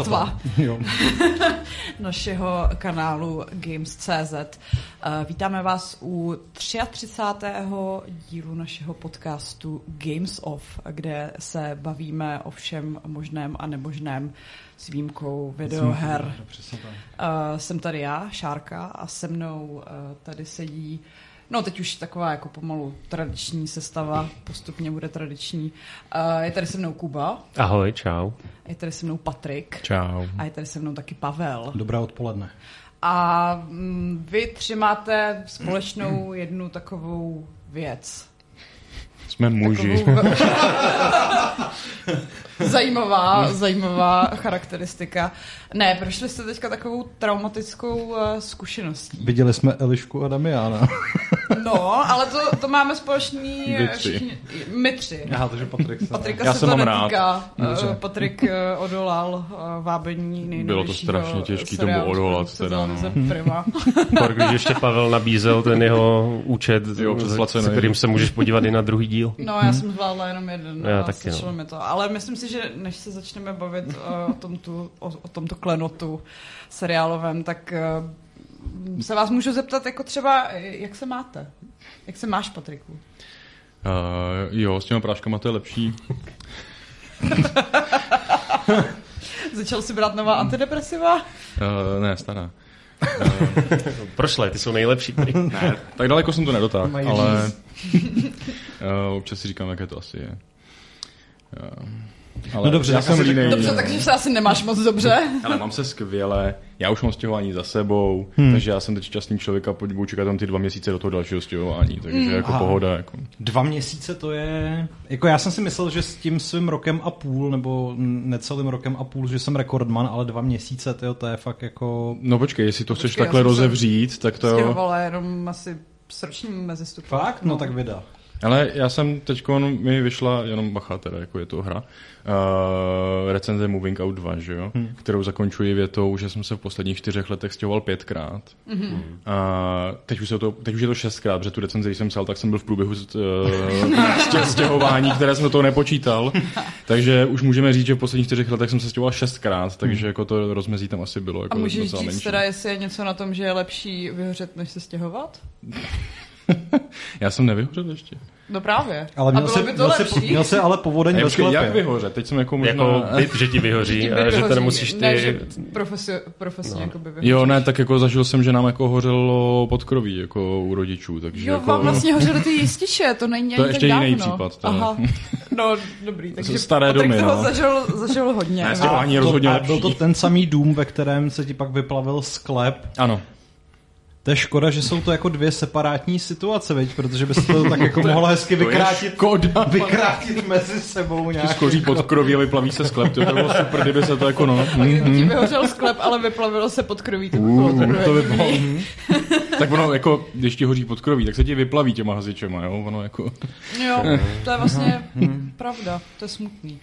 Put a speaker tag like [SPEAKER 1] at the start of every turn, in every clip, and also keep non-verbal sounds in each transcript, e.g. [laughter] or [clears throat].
[SPEAKER 1] uh, diváctva [laughs] našeho kanálu Games.cz. Uh, vítáme vás u 33. dílu našeho podcastu Games Off, kde se bavíme o všem možném a nemožném s výjimkou videoher. Uh, jsem tady já, Šárka, a se mnou uh, tady sedí No teď už taková jako pomalu tradiční sestava, postupně bude tradiční. Uh, je tady se mnou Kuba.
[SPEAKER 2] Ahoj, čau.
[SPEAKER 1] Je tady se mnou Patrik.
[SPEAKER 3] Čau.
[SPEAKER 1] A je tady se mnou taky Pavel.
[SPEAKER 3] Dobré odpoledne.
[SPEAKER 1] A mm, vy tři máte společnou jednu takovou věc.
[SPEAKER 3] Jsme muži. [laughs]
[SPEAKER 1] zajímavá, zajímavá charakteristika. Ne, prošli jste teďka takovou traumatickou uh, zkušeností.
[SPEAKER 3] Viděli jsme Elišku a Damiana. [laughs]
[SPEAKER 1] No, ale to, to máme společný
[SPEAKER 3] Vy tři.
[SPEAKER 1] všichni, my tři.
[SPEAKER 3] Aha, takže Patrik se...
[SPEAKER 1] Patrika
[SPEAKER 3] Já
[SPEAKER 1] se
[SPEAKER 3] jsem
[SPEAKER 1] to
[SPEAKER 3] mám rád.
[SPEAKER 1] netýká.
[SPEAKER 3] Dobře.
[SPEAKER 1] Eh, Patrik eh, odolal eh, vábení nejnovějšího
[SPEAKER 4] Bylo to strašně těžký tomu odolat teda, no. [laughs]
[SPEAKER 2] Pak, [laughs] když ještě Pavel nabízel ten jeho účet,
[SPEAKER 4] Jo,
[SPEAKER 2] se kterým se můžeš podívat i na druhý díl.
[SPEAKER 1] No, já jsem zvládla jenom jeden.
[SPEAKER 2] Já
[SPEAKER 1] a
[SPEAKER 2] taky, no.
[SPEAKER 1] mi to. Ale myslím si, že než se začneme bavit uh, o, tomto, o, o tomto klenotu seriálovém, tak uh, se vás můžu zeptat, jako třeba, eh, jak se máte? Jak se máš, Patriku?
[SPEAKER 4] Uh, jo, s těma práškama to je lepší. [laughs]
[SPEAKER 1] Začal si brát nová antidepresiva?
[SPEAKER 4] Uh, ne, stará.
[SPEAKER 2] Prošlé, ty jsou nejlepší. Tady. [laughs]
[SPEAKER 4] Ne, tak daleko jsem to nedotáhl,
[SPEAKER 3] Mají
[SPEAKER 4] ale uh, občas si říkám, jaké to asi je. Uh, ale
[SPEAKER 3] No dobře,
[SPEAKER 4] já jsem línej.
[SPEAKER 1] Dobře, takže se asi nemáš moc dobře. [laughs]
[SPEAKER 4] Ale mám se skvěle, já už mám stěhování za sebou,
[SPEAKER 3] Hmm.
[SPEAKER 4] takže já jsem teď šťastný člověk a budu čekat tam ty dva měsíce do toho dalšího stěhování, takže
[SPEAKER 1] Hmm.
[SPEAKER 4] jako
[SPEAKER 3] Aha.
[SPEAKER 4] pohoda. Jako.
[SPEAKER 3] Dva měsíce to je... Jako já jsem si myslel, že s tím svým rokem a půl, nebo necelým rokem a půl, že jsem rekordman, ale dva měsíce, tyjo, to je fakt jako...
[SPEAKER 4] No počkej, jestli to chceš
[SPEAKER 1] Počkej,
[SPEAKER 4] takhle rozevřít, tak to...
[SPEAKER 1] Stěhovala jenom asi s ročním mezistupem.
[SPEAKER 3] Fakt? No tak vida.
[SPEAKER 4] Ale já jsem teď mi vyšla, jenom bacha teda, jako je to hra, uh, recenze Moving Out 2, že jo? Hmm. kterou zakončuji větou, že jsem se v posledních čtyřech letech stěhoval pětkrát. Hmm. A teď už, se to, teď už je to šestkrát, protože tu recenzi, když jsem psal, tak jsem byl v průběhu [laughs] uh, stě, stěhování, které jsem do toho nepočítal. [laughs] Takže už můžeme říct, že v posledních čtyřech letech jsem se stěhoval šestkrát, takže jako to rozmezí tam asi bylo. Jako
[SPEAKER 1] A můžeš říct
[SPEAKER 4] menší.
[SPEAKER 1] teda, jestli je něco na tom, že je lepší vyhořet, než se stěhovat? [laughs]
[SPEAKER 4] Já jsem nevyhořel ještě.
[SPEAKER 1] No právě.
[SPEAKER 3] Ale
[SPEAKER 1] A
[SPEAKER 3] měl
[SPEAKER 1] bylo
[SPEAKER 3] se,
[SPEAKER 1] by to
[SPEAKER 3] měl,
[SPEAKER 1] lepší.
[SPEAKER 3] se, měl se ale povodeň ve
[SPEAKER 4] počkej, jak
[SPEAKER 3] sklepě.
[SPEAKER 4] vyhořet? Teď jsem jako možná...
[SPEAKER 2] Jako byt, že ti vyhoří, a že to
[SPEAKER 1] vyhoří.
[SPEAKER 2] nemusíš ty...
[SPEAKER 1] Ne, že profesi, profesně no. jako by vyhoříš.
[SPEAKER 4] Jo, ne, tak jako zažil jsem, že nám jako hořelo podkroví, jako u rodičů, takže
[SPEAKER 1] Jo,
[SPEAKER 4] jako...
[SPEAKER 1] vám vlastně hořely ty jističe, to není
[SPEAKER 4] To je
[SPEAKER 1] ani
[SPEAKER 4] ještě
[SPEAKER 1] tak
[SPEAKER 4] jiný
[SPEAKER 1] dávno.
[SPEAKER 4] případ, to-
[SPEAKER 1] Aha, [laughs] no dobrý, takže
[SPEAKER 4] staré
[SPEAKER 1] Patrik
[SPEAKER 4] domy,
[SPEAKER 1] toho
[SPEAKER 4] no.
[SPEAKER 1] zažil, zažil hodně.
[SPEAKER 4] Ne,
[SPEAKER 1] no.
[SPEAKER 4] je
[SPEAKER 3] To-
[SPEAKER 4] rozhodně
[SPEAKER 3] a
[SPEAKER 4] lepší.
[SPEAKER 3] byl to ten samý dům, ve kterém se ti pak vyplavil sklep.
[SPEAKER 4] Ano.
[SPEAKER 3] To je škoda, že jsou to jako dvě separátní situace, veď? protože by se to tak jako [laughs] mohlo hezky vykrátit,
[SPEAKER 4] škoda. [laughs]
[SPEAKER 3] vykrátit mezi sebou nějak.
[SPEAKER 4] Skoří podkroví a vyplaví se sklep, to by bylo super, kdyby se to jako no...
[SPEAKER 1] Ti vyhořel sklep, ale vyplavilo se pod kroví, to by bylo teprve
[SPEAKER 3] To by bylo,
[SPEAKER 4] Tak ono jako, když ti hoří podkroví, tak se ti vyplaví těma hazičema, jo? Ono jako...
[SPEAKER 1] Jo, to je vlastně pravda, to je smutný.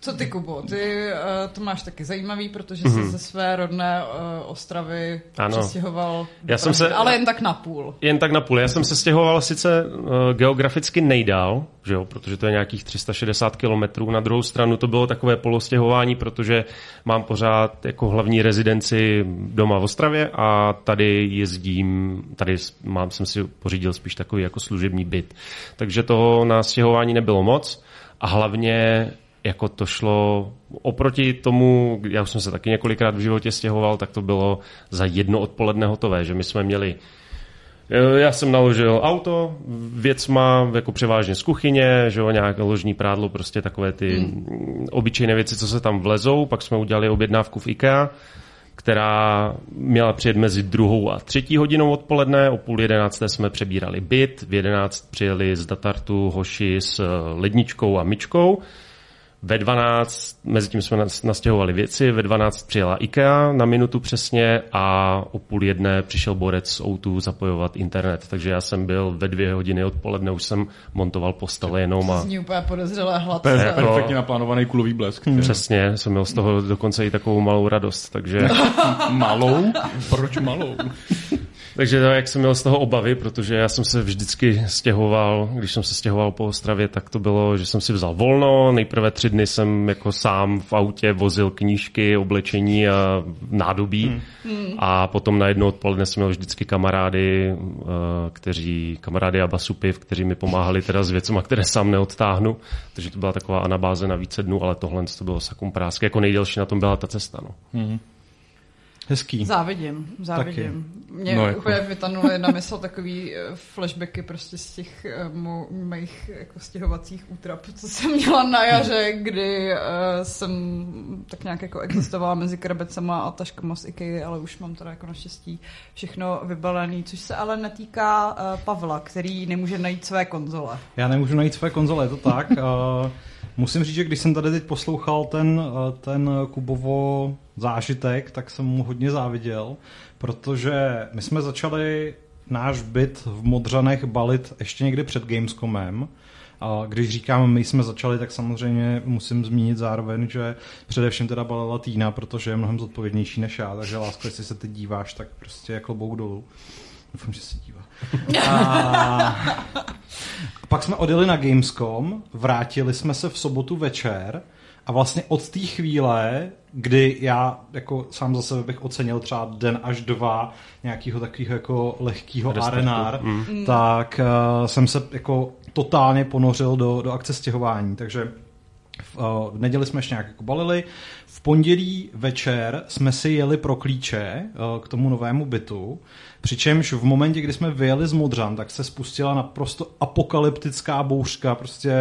[SPEAKER 1] Co ty, Kubo? Ty uh, to máš taky zajímavý, protože jsi ze své rodné uh, Ostravy
[SPEAKER 2] Ano.
[SPEAKER 1] přestěhoval
[SPEAKER 2] Já jsem se-
[SPEAKER 1] ale jen tak na půl.
[SPEAKER 2] Jen tak na půl. Já jsem se stěhoval sice uh, geograficky nejdál, že jo, protože to je nějakých 360 kilometrů. Na druhou stranu to bylo takové polostěhování, protože mám pořád jako hlavní rezidenci doma v Ostravě a tady jezdím, tady mám, jsem si pořídil spíš takový jako služební byt. Takže toho na stěhování nebylo moc a hlavně jako to šlo oproti tomu, já už jsem se taky několikrát v životě stěhoval, tak to bylo za jedno odpoledne hotové, že my jsme měli Eh, já jsem naložil auto, věcma jako převážně z kuchyně, že jo, nějaké ložní prádlo, prostě takové ty mm. obyčejné věci, co se tam vlezou. Pak jsme udělali objednávku v IKEA, která měla přijet mezi druhou a třetí hodinou odpoledne. O půl jedenácté jsme přebírali byt, v jedenáct přijeli z Datartu hoši s eh, ledničkou a myčkou. Ve 12, mezi tím jsme nas- nastěhovali věci, ve 12 přijela IKEA na minutu přesně a o půl jedné přišel borec z O2 zapojovat internet, takže já jsem byl ve dvě hodiny odpoledne, už jsem montoval postele jenom a
[SPEAKER 1] Zní úplně podezřelé
[SPEAKER 4] Per,
[SPEAKER 1] hladce.
[SPEAKER 2] Jako-
[SPEAKER 4] perfektně naplánovaný kulový blesk. Hmm.
[SPEAKER 2] přesně jsem měl z toho dokonce i takovou malou radost, takže [laughs]
[SPEAKER 4] Malou? Proč malou?
[SPEAKER 2] Takže jak jsem měl z toho obavy, protože já jsem se vždycky stěhoval, když jsem se stěhoval po Ostravě, tak to bylo, že jsem si vzal volno. Nejprve tři dny jsem jako sám v autě vozil knížky, oblečení a nádobí. Hmm. A potom na jedno odpoledne jsem měl vždycky kamarády, eh, kteří, kamarády a basupiv, kteří mi pomáhali teda s věcmi, které sám neodtáhnu. Takže to byla taková anabáze na více dnů, ale tohle to bylo sakum prásky. Jako nejdelší na tom byla ta cesta. No. Hmm.
[SPEAKER 3] Hezký.
[SPEAKER 1] Závidím, závidím. Mě no, jako. úplně vytanuly na [laughs] mysl takový eh, flashbacky prostě z těch uh, mých jako stěhovacích útrap, co jsem měla na jaře, kdy uh, jsem tak nějak jako existovala mezi krabecema a taškama z IKEA, ale už mám teda jako naštěstí všechno vybalený, což se ale netýká uh, Pavla, který nemůže najít své konzole.
[SPEAKER 3] Já nemůžu najít své konzole, je to tak. uh, [laughs] musím říct, že když jsem tady teď poslouchal ten, ten Kubovo zážitek, tak jsem mu hodně záviděl, protože my jsme začali náš byt v Modřanech balit ještě někdy před Gamescomem. A když říkám, my jsme začali, tak samozřejmě musím zmínit zároveň, že především teda balila Týna, protože je mnohem zodpovědnější než já, takže lásko, jestli se teď díváš, tak prostě jako klobouk dolů. Doufám, že se dívá. A... [laughs] pak jsme odjeli na Gamescom, vrátili jsme se v sobotu večer a vlastně od té chvíle, kdy já jako sám za sebe bych ocenil třeba den až dva nějakého takového jako lehkého arenár, mm. tak uh, jsem se jako totálně ponořil do, do akce stěhování. Takže v, uh, v neděli jsme ještě nějak jako balili. Pondělí večer jsme si jeli pro klíče uh, k tomu novému bytu Přičemž v momentě, kdy jsme vyjeli z Modřan, tak se spustila naprosto apokalyptická bouřka prostě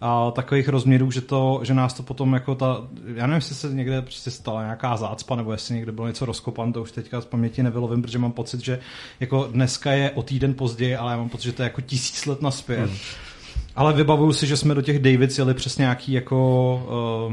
[SPEAKER 3] a, takových rozměrů, že, to, že nás to potom jako ta, já nevím, jestli se někde prostě stala nějaká zácpa, nebo jestli někde bylo něco rozkopan, to už teďka z paměti nevylovím, protože mám pocit, že jako dneska je o týden později, ale já mám pocit, že to je jako tisíc let naspět. Hmm. Ale vybavuju si, že jsme do těch Davids jeli přes nějaký jako uh,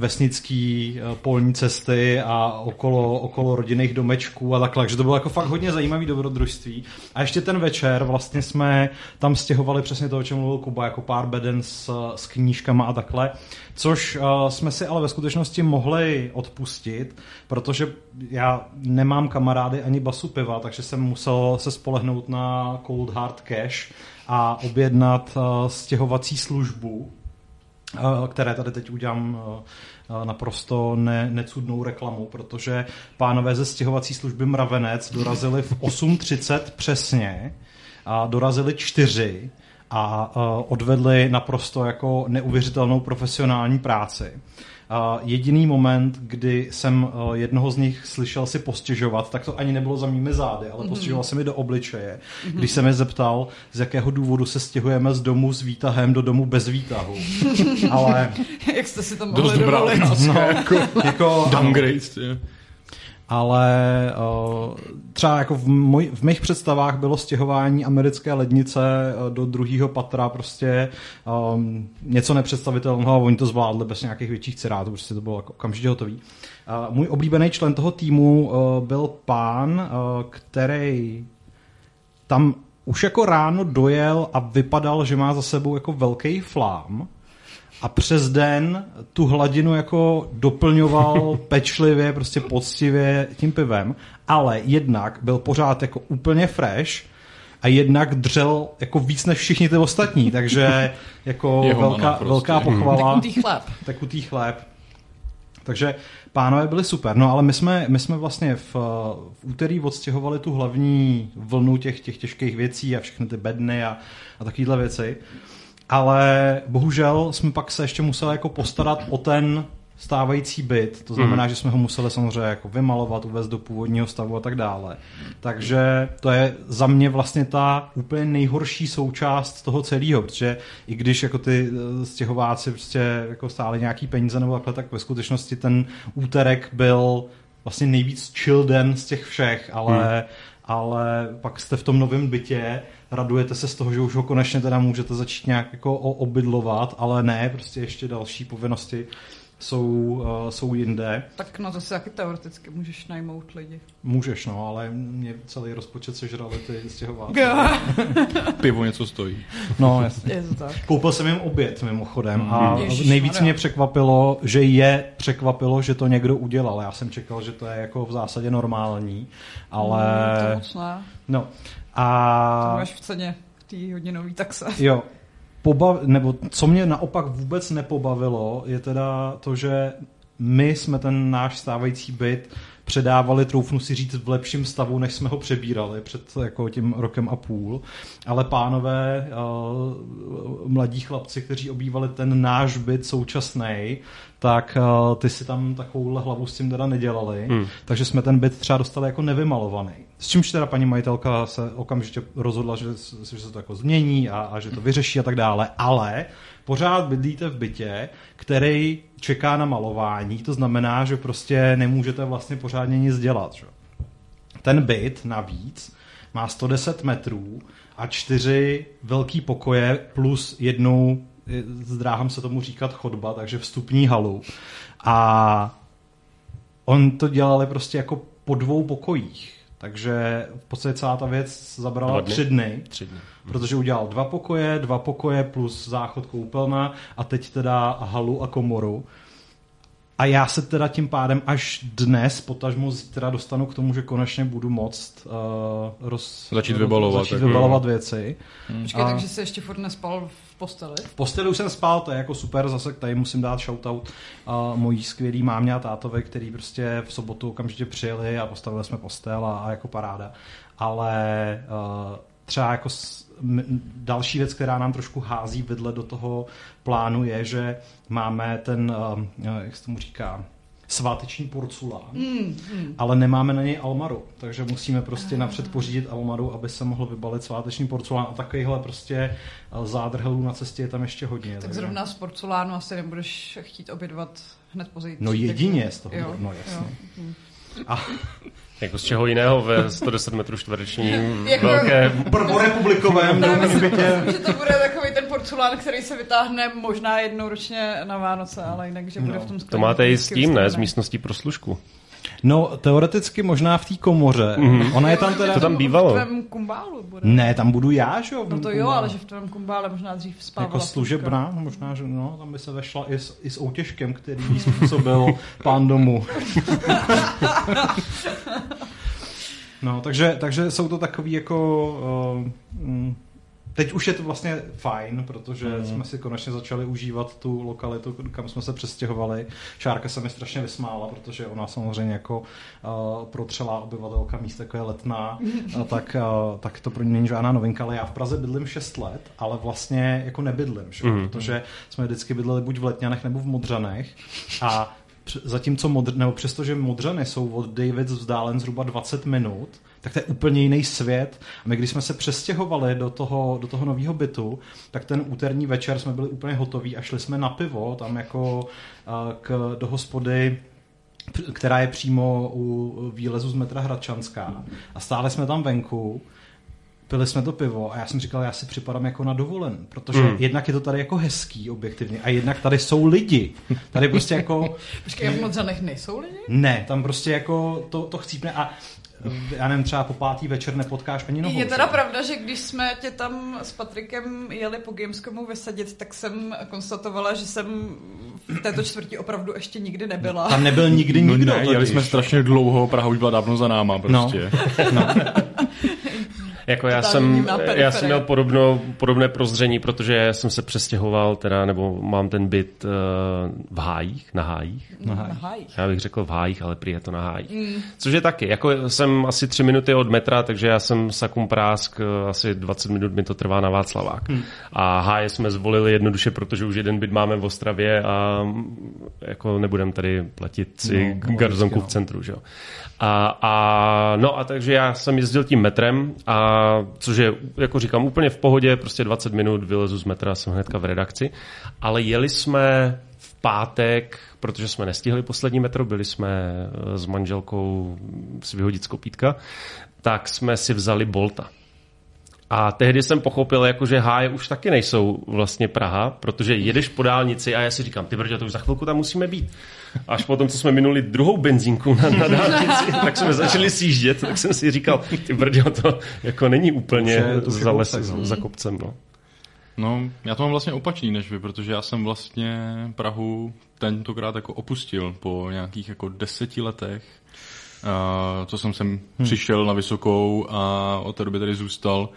[SPEAKER 3] vesnický uh, polní cesty a okolo, okolo rodinných domečků a takhle, takže to bylo jako fakt hodně zajímavý dobrodružství. A ještě ten večer vlastně jsme tam stěhovali přesně to, o čem mluvil Kuba, jako pár beden s, s knížkama a takhle, což uh, jsme si ale ve skutečnosti mohli odpustit, protože já nemám kamarády ani basu piva, takže jsem musel se spolehnout na Cold Hard Cash, a objednat uh, stěhovací službu, uh, které tady teď udělám uh, naprosto ne, necudnou reklamu, protože pánové ze stěhovací služby Mravenec dorazili v 8.30 přesně a dorazili čtyři a odvedli naprosto jako neuvěřitelnou profesionální práci. A jediný moment, kdy jsem eh, jednoho z nich slyšel si postěžovat, tak to ani nebylo za mými zády, ale mm-hmm. postěžoval se mi do obličeje, mm-hmm. když jsem je zeptal, z jakého důvodu se stěhujeme z domu s výtahem do domu bez výtahu. [laughs] ale...
[SPEAKER 1] Jak jste si to mohli dovolit?
[SPEAKER 4] No, jako, jako downgrade
[SPEAKER 3] ale uh, třeba jako v, moj, v mých představách bylo stěhování americké lednice uh, do druhého patra prostě um, něco nepředstavitelného a oni to zvládli bez nějakých větších cirátů, prostě to bylo jako okamžitě hotový. Uh, můj oblíbený člen toho týmu uh, byl pán, uh, který tam už jako ráno dojel a vypadal, že má za sebou jako velký flám a přes den tu hladinu jako doplňoval [laughs] pečlivě, prostě poctivě tím pivem, ale jednak byl pořád jako úplně fresh a jednak dřel jako víc než všichni ty ostatní, [laughs] takže jako Jeho velká, prostě. velká pochvala.
[SPEAKER 1] Tekutý chléb.
[SPEAKER 3] Tekutý chléb. Takže pánové byli super, no ale my jsme, my jsme vlastně v, v úterý odstěhovali tu hlavní vlnu těch, těch těžkých věcí a všechny ty bedny a, a takovéhle věci ale bohužel jsme pak se ještě museli jako postarat o ten stávající byt, to znamená, mm. že jsme ho museli samozřejmě jako vymalovat, uvést do původního stavu a tak dále. Takže to je za mě vlastně ta úplně nejhorší součást toho celého, protože i když jako ty eh, stěhováci prostě jako stáli nějaký peníze nebo takhle, tak ve skutečnosti ten úterek byl vlastně nejvíc chill den z těch všech, ale, mm. ale pak jste v tom novém bytě radujete se z toho, že už ho konečně teda můžete začít nějak jako obydlovat, ale ne, prostě ještě další povinnosti jsou, uh, jsou jinde.
[SPEAKER 1] Tak na to si taky teoreticky můžeš najmout lidi.
[SPEAKER 3] Můžeš, no, ale mě celý rozpočet sežrali ty stěhováci. [laughs]
[SPEAKER 4] Pivo něco stojí.
[SPEAKER 3] No, jasně.
[SPEAKER 1] Je to tak.
[SPEAKER 3] Koupil jsem jim oběd mimochodem a
[SPEAKER 1] Ježišmarja.
[SPEAKER 3] nejvíc mě překvapilo, že je překvapilo, že to někdo udělal. Já jsem čekal, že to je jako v zásadě normální, ale...
[SPEAKER 1] Mm, to moc ne.
[SPEAKER 3] No.
[SPEAKER 1] To
[SPEAKER 3] A
[SPEAKER 1] máš v ceně v té hodinový taxe. [laughs]
[SPEAKER 3] jo, pobav, nebo co mě naopak vůbec nepobavilo, je teda to, že my jsme ten náš stávající byt předávali, troufnu si říct, v lepším stavu, než jsme ho přebírali před jako tím rokem a půl. Ale pánové, uh, mladí chlapci, kteří obývali ten náš byt současný, tak uh, ty si tam takovouhle hlavu s tím teda nedělali. Hmm. Takže jsme ten byt třeba dostali jako nevymalovaný. S čímž teda paní majitelka se okamžitě rozhodla, že, že se to jako změní a, a že to vyřeší a tak dále. Ale pořád bydlíte v bytě, který čeká na malování, to znamená, že prostě nemůžete vlastně pořádně nic dělat. Že? Ten byt navíc má 110 metrů a čtyři velký pokoje plus jednu, eh, zdráhám se tomu říkat chodba, takže vstupní halu. A on to dělali prostě jako po dvou pokojích. Takže v podstatě celá ta věc zabrala
[SPEAKER 2] Dva dny?
[SPEAKER 3] tři dny
[SPEAKER 2] Tři dny.
[SPEAKER 3] protože udělal dva pokoje, dva pokoje plus záchod koupelna a teď teda halu a komoru. A já se teda tím pádem až dnes, potažmo zítra dostanu k tomu, že konečně budu moct uh, roz,
[SPEAKER 4] Začít vybalovat,
[SPEAKER 3] začít
[SPEAKER 4] jako-
[SPEAKER 3] vybalovat věci.
[SPEAKER 1] Počkej,
[SPEAKER 3] A-
[SPEAKER 1] takže jsi ještě furt nespal v posteli?
[SPEAKER 3] V posteli už jsem spal, to je jako super, zase tady musím dát shoutout uh, mojí skvělý mámě a tátovi, který prostě v sobotu okamžitě přijeli a postavili jsme postel a, a jako paráda. Ale uh, třeba jako další věc, která nám trošku hází vidle do toho plánu je, že máme ten, uh, jak se tomu říká, sváteční porculán,
[SPEAKER 1] Mm, mm.
[SPEAKER 3] ale nemáme na něj almaru, takže musíme prostě napřed pořídit almaru, aby se mohl vybalit sváteční porculán a takovýhle prostě eh, zádrhelů na cestě je tam ještě hodně.
[SPEAKER 1] Tak
[SPEAKER 3] takže-
[SPEAKER 1] zrovna z porcelánu asi nebudeš chtít obědvat hned později.
[SPEAKER 3] No jedině z toho,
[SPEAKER 1] Jo,
[SPEAKER 3] no jasně.
[SPEAKER 1] jo.
[SPEAKER 3] A
[SPEAKER 2] Jako z čeho jiného ve 110 metrů čtverečním [laughs]
[SPEAKER 1] Jako-
[SPEAKER 2] velké...
[SPEAKER 3] prvorepublikovém [laughs] bytě.
[SPEAKER 1] že to bude takový ten porcelán, který se vytáhne možná jednou ročně na Vánoce, ale jinak, že bude
[SPEAKER 3] No,
[SPEAKER 1] v tom
[SPEAKER 2] To máte i s tím, ne? Z
[SPEAKER 1] vystavený.
[SPEAKER 2] místností pro služku.
[SPEAKER 3] No, teoreticky možná v té komoře.
[SPEAKER 2] Mhm.
[SPEAKER 3] Ona je tam teda...
[SPEAKER 2] To tam bývalo.
[SPEAKER 1] V tvém kumbálu bude.
[SPEAKER 3] Ne, tam budu já, že jo? v
[SPEAKER 1] No to
[SPEAKER 3] tom
[SPEAKER 1] jo, ale že v tvém kumbále možná dřív spávala
[SPEAKER 3] Jako služebná, možná, že no, tam by se vešla i s, i s outěžkem, který jí způsobil [laughs] pán domu. [laughs] No, takže, takže jsou to takový jako... Uh, mm, teď už je to vlastně fajn, protože mm. jsme si konečně začali užívat tu lokalitu, kam jsme se přestěhovali. Šárka se mi strašně vysmála, protože ona samozřejmě jako uh, protřelá obyvatelka míst, jako je letná, [laughs] a tak, uh, tak to pro ní není žádná novinka, ale já v Praze bydlím 6 let, ale vlastně jako nebydlím, že?
[SPEAKER 2] Mhm.
[SPEAKER 3] protože jsme vždycky bydleli buď v Letňanech nebo v Modřanech a zatímco Modr, nebo přestože Modřany jsou od Davids vzdálen zhruba 20 minut, tak to je úplně jiný svět. A my, když jsme se přestěhovali do toho, do toho nového bytu, tak ten úterní večer jsme byli úplně hotoví a šli jsme na pivo, tam jako a, k, do hospody která je přímo u výlezu z metra Hradčanská. A stáli jsme tam venku, pili jsme to pivo a já jsem říkal, já si připadám jako na dovolen, protože
[SPEAKER 2] Mm.
[SPEAKER 3] jednak je to tady jako hezký objektivně a jednak tady jsou lidi. Tady prostě jako [laughs]
[SPEAKER 1] Počkej, v Modřanech nejsou lidi?
[SPEAKER 3] ne, tam prostě jako to, to chcípne a já nevím, třeba po pátý večer nepotkáš ani nohou.
[SPEAKER 1] Je teda pravda, že když jsme tě tam s Patrikem jeli po Gamescomu vysadit, tak jsem konstatovala, že jsem v této čtvrti opravdu ještě nikdy nebyla.
[SPEAKER 3] Tam nebyl nikdy
[SPEAKER 4] No
[SPEAKER 3] nikdo.
[SPEAKER 4] ne, jeli jsme strašně dlouho, Praha už byla dávno za náma prostě.
[SPEAKER 3] No. [laughs]
[SPEAKER 2] Jako já jsem,
[SPEAKER 1] na
[SPEAKER 2] já jsem měl podobno, podobné prozření, protože jsem se přestěhoval, teda, nebo mám ten byt uh, v hájích, na hájích.
[SPEAKER 1] Na
[SPEAKER 3] hájích.
[SPEAKER 1] hájích.
[SPEAKER 2] Já bych řekl v hájích, ale prý je to na hájích.
[SPEAKER 1] Mm.
[SPEAKER 2] Což je taky, jako jsem asi tři minuty od metra, takže já jsem sakum prásk, eh, asi 20 minut mi to trvá na Václavák. Hmm. A háje jsme zvolili jednoduše, protože už jeden byt máme v Ostravě a mm, jako nebudem tady platit si
[SPEAKER 3] No,
[SPEAKER 2] no, garzonku
[SPEAKER 3] logicky, no.
[SPEAKER 2] v centru, že jo. A, a, no a takže já jsem jezdil tím metrem, a což je, jako říkám, úplně v pohodě, prostě 20 minut vylezu z metra, jsem hnedka v redakci, ale jeli jsme v pátek, protože jsme nestihli poslední metro, byli jsme eh, s manželkou si vyhodit z kopítka, tak jsme si vzali Bolta. A tehdy jsem pochopil, jako, že háje už taky nejsou vlastně Praha, protože jedeš po dálnici a já si říkám, ty brdě, to už za chvilku tam musíme být. Až potom, co jsme minuli druhou benzínku na, na dálnici, [laughs] tak jsme začali sjíždět, tak jsem si říkal, ty brdě, to jako není úplně
[SPEAKER 3] to
[SPEAKER 2] za, les, za, za kopcem. No.
[SPEAKER 4] No, já to mám vlastně opačný než vy, protože já jsem vlastně Prahu tentokrát jako opustil po nějakých jako deseti letech, uh, co jsem sem hmm. přišel na Vysokou a od té doby tady zůstal.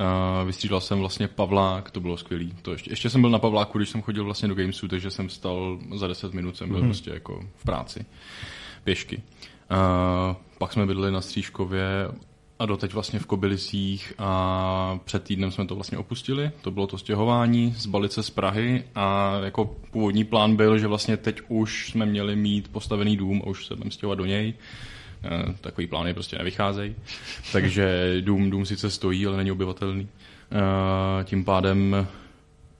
[SPEAKER 4] Uh, vystřídal jsem vlastně Pavlák, to bylo skvělý. To ještě, ještě jsem byl na Pavláku, když jsem chodil vlastně do Gamesu, takže jsem stal za 10 minut, jsem byl hmm. prostě jako v práci, pěšky. Uh, pak jsme bydleli na Střížkově a doteď vlastně v Kobylisích a před týdnem jsme to vlastně opustili. To bylo to stěhování z Balice z Prahy a jako původní plán byl, že vlastně teď už jsme měli mít postavený dům a už se budeme stěhovat do něj. Eh, takový plány prostě nevycházejí. [laughs] Takže dům, dům sice stojí, ale není obyvatelný. Eh, tím pádem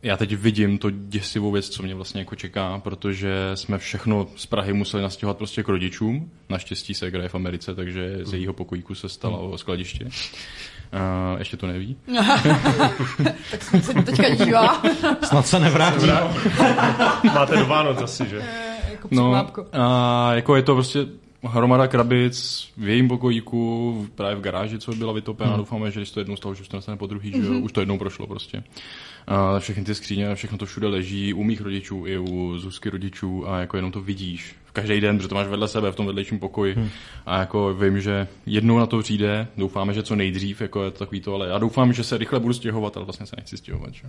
[SPEAKER 4] já teď vidím to děsivou věc, co mě vlastně jako čeká, protože jsme všechno z Prahy museli nastěhovat prostě k rodičům. Naštěstí se hraje v Americe, takže z jejího pokojíku se stalo hmm. skladiště. Uh, ještě to neví. [laughs]
[SPEAKER 1] tak jsem se teďka dívá. [laughs]
[SPEAKER 3] Snad se nevrátí.
[SPEAKER 2] Máte do Vánoc asi, že?
[SPEAKER 1] Jako
[SPEAKER 4] no, a jako je to prostě hromada krabic v jejím pokojíku, právě v garáži, co byla vytopena. Hmm. Doufáme, že když to jednou z toho, že už to nastane po druhý, mm-hmm. že jo? Mhm. už to jednou prošlo prostě. A všechny ty skříně, všechno to všude leží, u mých rodičů i u Zuzky rodičů a jako jenom to vidíš v každý den, protože to máš vedle sebe v tom vedlejším pokoji hmm. a jako vím, že jednou na to přijde, doufáme, že co nejdřív, jako je to takový to, ale já doufám, že se rychle budu stěhovat, ale vlastně se nechci stěhovat, že?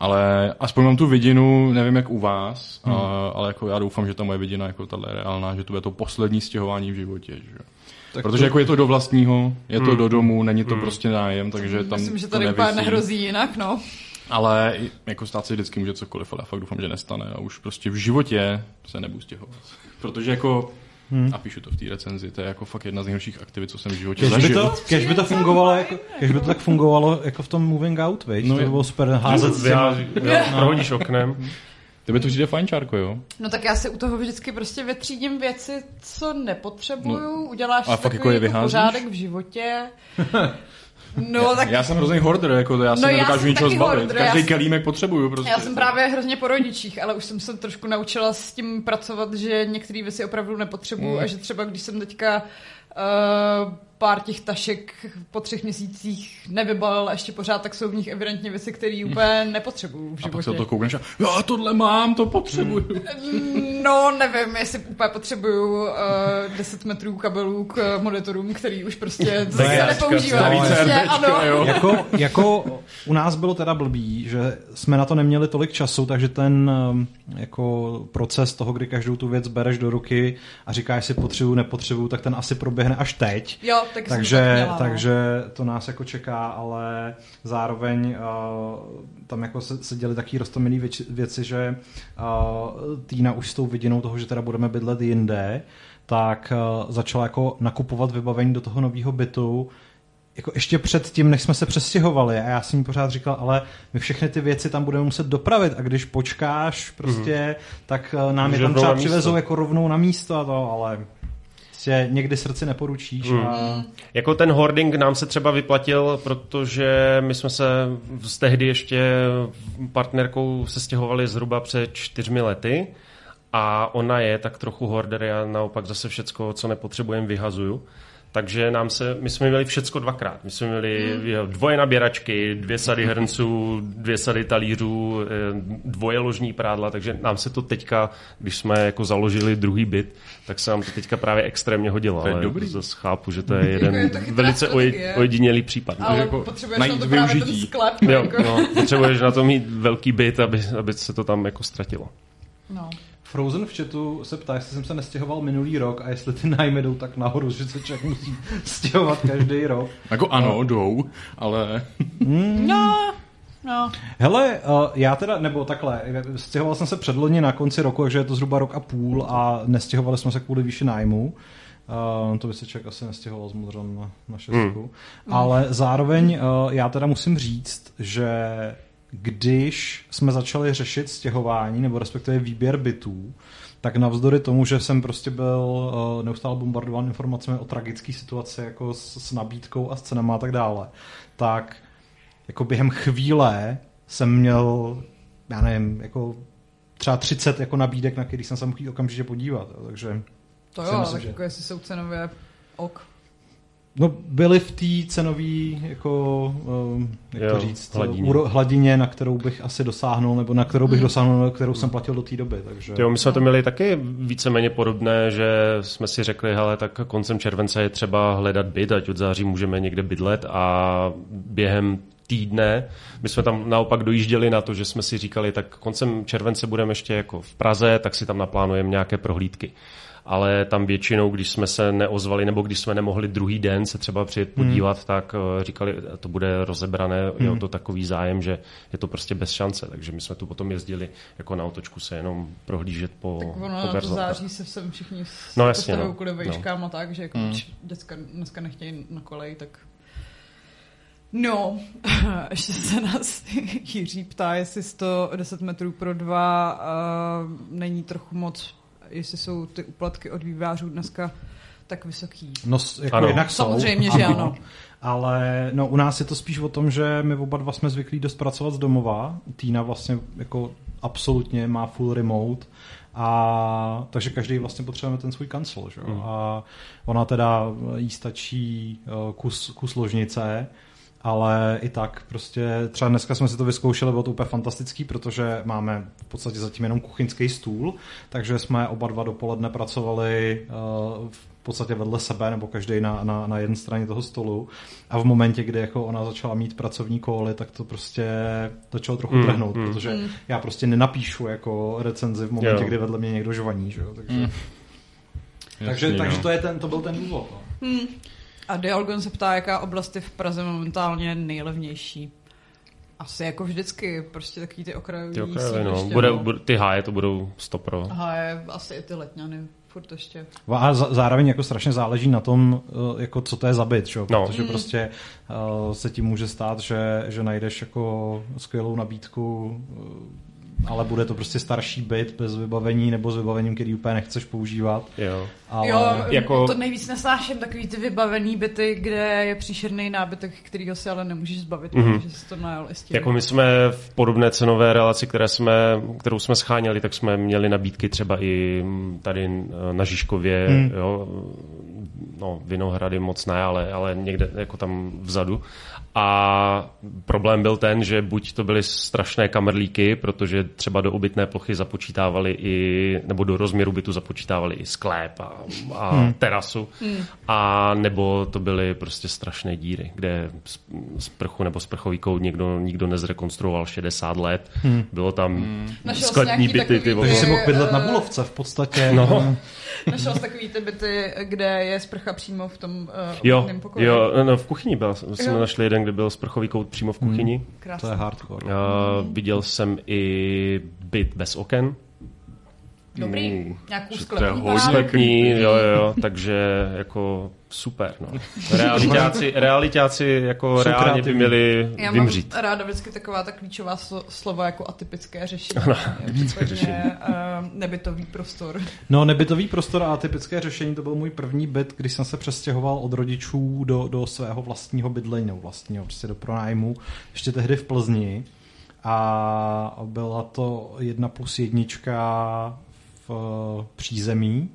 [SPEAKER 4] Ale aspoň mám tu vidinu, nevím jak u vás, hmm. a, ale jako já doufám, že ta moje vidina jako tahle je reálná, že to bude to poslední stěhování v životě, že? Tak Protože to... jako je to do vlastního, je to hmm. do domu, není to hmm. prostě nájem, takže tam
[SPEAKER 1] Myslím, že tady úplně nehrozí jinak, no.
[SPEAKER 4] Ale jako stát se vždycky může cokoliv, ale fakt doufám, že nestane a už prostě v životě se nebudu stěhovat. Protože jako Hmm. A píšu to v té recenzi, to je jako fakt jedna z nejhorších aktivit, co jsem v životě kež zažil.
[SPEAKER 3] By to, kež by to fungovalo, jako, kež by to tak fungovalo jako v tom Moving Out, víš? No, to by bylo super házet s těma...
[SPEAKER 2] Prohodíš oknem.
[SPEAKER 4] Tebe to přijde fajn, Čárko, jo?
[SPEAKER 1] No tak já si u toho vždycky prostě vytřídím věci, co nepotřebuju, no, uděláš
[SPEAKER 4] a fakt jako je
[SPEAKER 1] jako pořádek v životě. No, tak...
[SPEAKER 4] Já jsem hrozný hoarder, jako to, já se no, nedokážu ničeho zbavit. Každý já kelímek potřebuju prostě.
[SPEAKER 1] Já jsem právě hrozně po rodičích, ale už jsem se trošku naučila s tím pracovat, že některé věci opravdu nepotřebuju mm. a že třeba když jsem teďka uh, pár těch tašek po třech měsících nevybalil a ještě pořád, tak jsou v nich evidentně věci, které úplně nepotřebuju v životě. A pak
[SPEAKER 4] se to koukneš a já tohle mám, to potřebuju.
[SPEAKER 1] Mm, no, nevím, jestli úplně potřebuju uh, 10 metrů kabelů k monitorům, který už prostě to se nepoužívá. Prostě, ano.
[SPEAKER 3] Jako, jako u nás bylo teda blbý, že jsme na to neměli tolik času, takže ten jako proces toho, kdy každou tu věc bereš do ruky a říkáš si potřebuju, nepotřebuju, tak ten asi proběhne až teď.
[SPEAKER 1] Jo, tak
[SPEAKER 3] takže,
[SPEAKER 1] měla, no.
[SPEAKER 3] takže to nás jako čeká, ale zároveň uh, tam jako se, se děly taky roztomilý věci, věci, že uh, Týna už s tou vidinou toho, že teda budeme bydlet jinde, tak uh, začala jako nakupovat vybavení do toho nového bytu, jako ještě před tím, než jsme se přestěhovali a já jsem jí pořád říkal, ale my všechny ty věci tam budeme muset dopravit a když počkáš prostě, mm. tak nám je tam třeba přivezou jako rovnou na místo a to, ale prostě někdy srdci neporučíš. Hmm. A...
[SPEAKER 2] Jako ten hoarding nám se třeba vyplatil, protože my jsme se z tehdy ještě partnerkou se stěhovali zhruba před čtyřmi lety a ona je tak trochu hoarder, já naopak zase všecko, co nepotřebujeme, vyhazuju. Takže nám se, my jsme měli všecko dvakrát. My jsme měli hmm. dvoje naběračky, dvě sady hrnců, dvě sady talířů, eh, dvoje ložní prádla, takže nám se to teďka, když jsme jako založili druhý byt, tak se nám to teďka právě extrémně hodilo.
[SPEAKER 4] To je ale dobrý.
[SPEAKER 2] zase chápu, že to je [laughs] jeden je velice oj, ojedinělý případ.
[SPEAKER 1] Ale jako potřebuješ na to právě ten sklep.
[SPEAKER 2] Jo, jako. no, potřebuješ na to mít velký byt, aby, aby se to tam jako ztratilo.
[SPEAKER 3] No. Frozen v chatu se ptá, jestli jsem se nestěhoval minulý rok a jestli ty nájmy jdou tak nahoru, že se člověk musí stěhovat každý rok.
[SPEAKER 4] Jako ano, no. jdou, ale...
[SPEAKER 1] Mm. No, No.
[SPEAKER 3] Hele, uh, já teda, nebo takhle, stěhoval jsem se předloni na konci roku, takže je to zhruba rok a půl a nestěhovali jsme se kvůli výši nájmu. Uh, to by se člověk asi nestěhoval s modrem na, na šestku. Hmm. Ale zároveň uh, já teda musím říct, že když jsme začali řešit stěhování, nebo respektive výběr bytů, tak navzdory tomu, že jsem prostě byl uh, neustále bombardován informacemi o tragické situaci jako s, s nabídkou a s cenama a tak dále, tak jako během chvíle jsem měl, já nevím, jako třeba 30 jako nabídek, na který jsem se mohl okamžitě podívat. Takže
[SPEAKER 1] To jo,
[SPEAKER 3] myslím,
[SPEAKER 1] tak
[SPEAKER 3] že-
[SPEAKER 1] jako jestli jsou cenově ok.
[SPEAKER 3] No, byly v té cenové jako, um, jak
[SPEAKER 2] Jo,
[SPEAKER 3] to říct,
[SPEAKER 2] hladině.
[SPEAKER 3] hladině. hladině, na kterou bych asi dosáhnul, nebo na kterou bych dosáhnul, na kterou jsem platil do té doby. Takže...
[SPEAKER 2] Jo, my jsme to měli taky víceméně podobné, že jsme si řekli, hele, tak koncem července je třeba hledat byt, ať od září můžeme někde bydlet a během týdne. My jsme tam naopak dojížděli na to, že jsme si říkali, tak koncem července budeme ještě jako v Praze, tak si tam naplánujeme nějaké prohlídky. Ale tam většinou, když jsme se neozvali, nebo když jsme nemohli druhý den se třeba přijet podívat, hmm. tak eh, říkali, to bude rozebrané, hmm. je o to takový zájem, že je to prostě bez šance. Takže my jsme tu potom jezdili jako na otočku se jenom prohlížet po,
[SPEAKER 1] Tak ono
[SPEAKER 2] po
[SPEAKER 1] na to září se sem všichni
[SPEAKER 2] No
[SPEAKER 1] no,
[SPEAKER 2] jasně, no.
[SPEAKER 1] kvůli
[SPEAKER 2] No.
[SPEAKER 1] vejškám a tak, že jako mm. děcka dneska nechtějí na kolej, tak... No, [laughs] ještě se nás Jiří ptá, jestli 110 metrů pro dva uh, není trochu moc, jestli jsou ty úplatky od vývářů dneska tak vysoký.
[SPEAKER 3] No, jako
[SPEAKER 2] Ano.
[SPEAKER 3] jednak jsou,
[SPEAKER 1] Samozřejmě, že ano.
[SPEAKER 3] Ale no, u nás je to spíš o tom, že my oba dva jsme zvyklí dost pracovat z domova. Týna vlastně jako absolutně má full remote. A takže každý vlastně potřebujeme ten svůj kancel. Že? Mm. A ona teda jí stačí eh, kus, kus ložnice, ale i tak prostě třeba dneska jsme si to vyzkoušeli, bylo to úplně fantastický, protože máme v podstatě zatím jenom kuchyňský stůl, takže jsme oba dva dopoledne pracovali uh, v podstatě vedle sebe, nebo každý na, na, na jedné straně toho stolu. A v momentě, kdy jako ona začala mít pracovní kóly, tak to prostě začalo trochu
[SPEAKER 2] Mm,
[SPEAKER 3] mm, trhnout,
[SPEAKER 2] mm.
[SPEAKER 3] mm. protože mm. já prostě nenapíšu jako recenzi v momentě,
[SPEAKER 2] Jo.
[SPEAKER 3] kdy vedle mě někdo žvaní. Že jo? Takže, mm. takže,
[SPEAKER 4] Jasný,
[SPEAKER 3] takže
[SPEAKER 4] no.
[SPEAKER 3] to, je ten, to byl ten důvod. No.
[SPEAKER 1] A Dialgon se ptá, jaká oblast je v Praze momentálně nejlevnější. Asi jako vždycky, prostě takový ty okrajový
[SPEAKER 2] Ty okrajové, no.
[SPEAKER 1] sídliště,
[SPEAKER 2] Bude,
[SPEAKER 1] no.
[SPEAKER 2] bude, ty háje to budou 100 pro.
[SPEAKER 1] Aha, je asi i ty letňany, furt ještě.
[SPEAKER 3] A za- zároveň jako strašně záleží na tom, eh, jako co to je za byt, čo?
[SPEAKER 2] No.
[SPEAKER 3] protože prostě uh, se ti může stát, že, že najdeš jako skvělou nabídku, eh, ale bude to prostě starší byt bez vybavení nebo s vybavením, který úplně nechceš používat.
[SPEAKER 2] Jo.
[SPEAKER 3] Ale...
[SPEAKER 1] jo,
[SPEAKER 2] jako-
[SPEAKER 1] to nejvíc nesnáším, takový ty vybavený byty, kde je příšerný nábytek, kterýho si ale nemůžeš zbavit,
[SPEAKER 2] Mhm.
[SPEAKER 1] mm-hmm. že jsi to najel i tím.
[SPEAKER 2] Jako my jsme v podobné cenové relaci, které jsme, kterou jsme scháněli, tak jsme měli nabídky třeba i mm, tady eh, na Žižkově,
[SPEAKER 3] Hmm.
[SPEAKER 2] jo, no Vinohrady moc ne, ale, ale někde jako tam vzadu. A problém byl ten, že buď to byly strašné kamerlíky, protože třeba do obytné plochy započítávali i, nebo do rozměru bytu započítávali i sklép a, a hmm. terasu, hmm. a nebo to byly prostě strašné díry, kde z- sprchu nebo sprchový kout někdo, nikdo nezrekonstruoval 60 let. Hmm. Bylo tam hmm. Sklepní
[SPEAKER 1] nějaký
[SPEAKER 2] byty.
[SPEAKER 1] takový
[SPEAKER 2] Ty,
[SPEAKER 3] Takže si mohl bydlet na Bulovce v podstatě.
[SPEAKER 2] No. [laughs]
[SPEAKER 1] Našel jsi takový ty byty, kde je sprcha přímo v tom uh,
[SPEAKER 2] Jo,
[SPEAKER 1] pokoji.
[SPEAKER 2] jo, no, v kuchyni byl, jsme
[SPEAKER 1] Jo.
[SPEAKER 2] našli jeden, kde byl sprchový kout přímo v kuchyni.
[SPEAKER 3] To
[SPEAKER 1] Krásný.
[SPEAKER 3] je hardcore.
[SPEAKER 2] Uh, viděl jsem i byt bez oken.
[SPEAKER 1] Dobrý,
[SPEAKER 2] Mm.
[SPEAKER 1] nějakou
[SPEAKER 4] to
[SPEAKER 1] sklepní.
[SPEAKER 2] Sklepní, jo, jo, jo, [laughs] takže jako super, no. Realitáci, [laughs] realitáci jako
[SPEAKER 3] Jsou
[SPEAKER 2] reálně by
[SPEAKER 3] kreativní.
[SPEAKER 2] měli
[SPEAKER 1] Já
[SPEAKER 2] vymřít.
[SPEAKER 1] mám ráda vždycky taková ta klíčová slo- slova jako atypické řešení.
[SPEAKER 2] Ano,
[SPEAKER 1] Případně,
[SPEAKER 2] řešení.
[SPEAKER 1] uh, nebytový prostor.
[SPEAKER 3] No, nebytový prostor a typické řešení, to byl můj první byt, když jsem se přestěhoval od rodičů do, do svého vlastního bydlení, nebo vlastního, prostě do pronájmu, ještě tehdy v Plzni. A byla to jedna plus jednička v přízemí,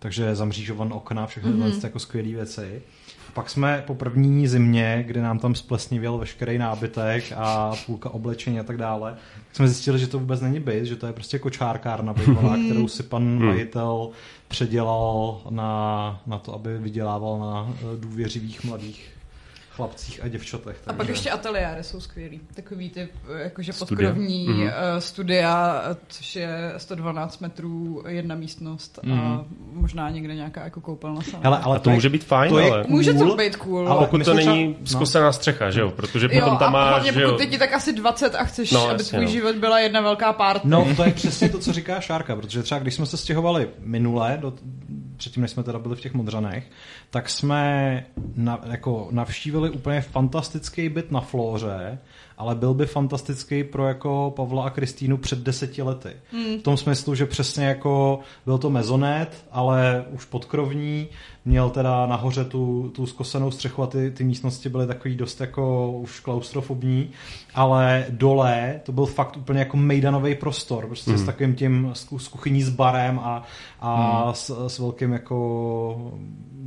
[SPEAKER 3] takže zamřížovan okna, všechny mm-hmm. jako skvělé věci. Pak jsme po první zimě, kdy nám tam splesnivěl veškerý nábytek a půlka oblečení a tak dále, tak jsme zjistili, že to vůbec není byt, že to je prostě kočárkárna bývalá, kterou si pan majitel předělal na, na to, aby vydělával na eh, důvěřivých mladých chlapcích a děvčatech.
[SPEAKER 1] A pak ještě ateliéry jsou skvělý. Takový ty eh, jakože
[SPEAKER 2] Studia.
[SPEAKER 1] podkrovní
[SPEAKER 2] Mhm.
[SPEAKER 1] mm. studia, eh, což je 112 metrů, jedna místnost a možná někde nějaká jako koupelna sama.
[SPEAKER 3] Hele, ale
[SPEAKER 2] A to může být fajn,
[SPEAKER 3] to je
[SPEAKER 2] ale-
[SPEAKER 3] cool,
[SPEAKER 1] Může to být cool.
[SPEAKER 3] ale
[SPEAKER 2] Pokud to
[SPEAKER 3] jsme třeba-
[SPEAKER 2] není
[SPEAKER 3] no.
[SPEAKER 2] zkusená střecha, že jo? Protože
[SPEAKER 1] Jo,
[SPEAKER 2] potom tam
[SPEAKER 1] a
[SPEAKER 2] máš,
[SPEAKER 1] hlavně
[SPEAKER 2] že jo?
[SPEAKER 1] pokud tak asi 20 a chceš,
[SPEAKER 2] No,
[SPEAKER 1] aby
[SPEAKER 2] jasně,
[SPEAKER 1] tvůj
[SPEAKER 2] no.
[SPEAKER 1] život byla jedna velká party.
[SPEAKER 3] No, to je přesně to, co říká Šárka, protože třeba když jsme se stěhovali minule do předtím, než jsme teda byli v těch Modřanech, tak jsme na, jako navštívili úplně fantastický byt na Flóře, ale byl by fantastický pro jako Pavla a Kristýnu před deseti lety. Hmm. V tom smyslu, že přesně jako byl to mezonet, ale už podkrovní, měl teda nahoře tu, tu zkosenou střechu a ty, ty místnosti byly takový dost jako už klaustrofobní, ale dole to byl fakt úplně jako mejdanový prostor, prostě hmm. s takovým tím, s, s kuchyní s barem a, a hmm. s, s velkým jako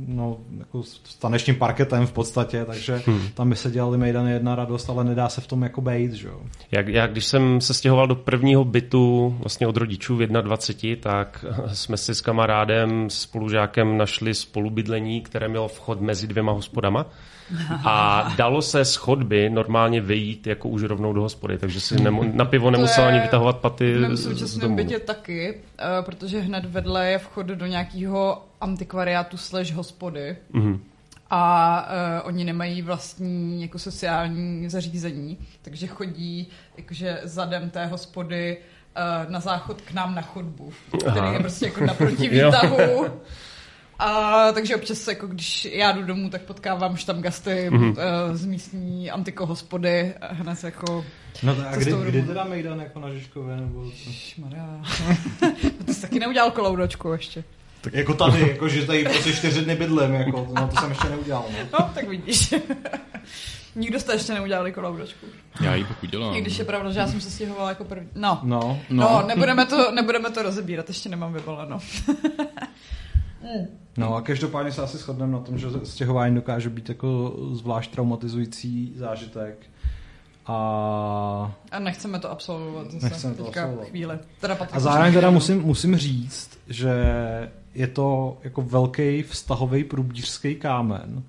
[SPEAKER 3] no, jako s tanečním parketem v podstatě, takže hmm. tam by se dělali mejdany jedna radost, ale nedá se v tom jako bejt, že jo.
[SPEAKER 2] Jak, jak když jsem se stěhoval do prvního bytu vlastně od rodičů v 21, tak [laughs] jsme si s kamarádem, spolužákem našli spolubydlení, které mělo vchod mezi dvěma hospodama. [laughs] A dalo se z chodby normálně vyjít jako už rovnou do hospody, takže si nemu, na pivo nemusel ani vytahovat paty z domu.
[SPEAKER 1] bytě taky, uh, protože hned vedle je vchod do nějakého antikvariátu slash hospody. Mm-hmm. A uh, oni nemají vlastní jako sociální zařízení, takže chodí jakože zadem té hospody uh, na záchod k nám na chodbu, který Aha. je prostě jako naproti [laughs] výtahu. A takže občas, jako když já jdu domů, tak potkávám štamgasty mm-hmm. uh, z místní antikohospody hned jako...
[SPEAKER 3] No a kdy, kdy teda Mejdan jako na Žižkově nebo co?
[SPEAKER 1] Maria. [laughs] ty jsi taky neudělal koloudočku ještě.
[SPEAKER 3] Tak jako tady, jako že tady prostě čtyři dny bydlím, jako, no to jsem ještě neudělal. No,
[SPEAKER 1] no tak vidíš. [laughs] Nikdo jste ještě neudělali koloudočku.
[SPEAKER 4] Já ji pak udělám.
[SPEAKER 1] I když je pravda, že já jsem se stěhovala jako první. No.
[SPEAKER 3] No,
[SPEAKER 1] no. no nebudeme, to, nebudeme to rozebírat, ještě nemám vyvoleno. [laughs]
[SPEAKER 3] No a každopádně se asi shodneme na tom, že stěhování dokáže být jako zvlášť traumatizující zážitek. A...
[SPEAKER 1] a nechceme to absolvovat zase nechceme to absolvovat. chvíli. Teda
[SPEAKER 3] a zároveň teda musím, musím říct, že je to jako velký vztahový průbířský kámen.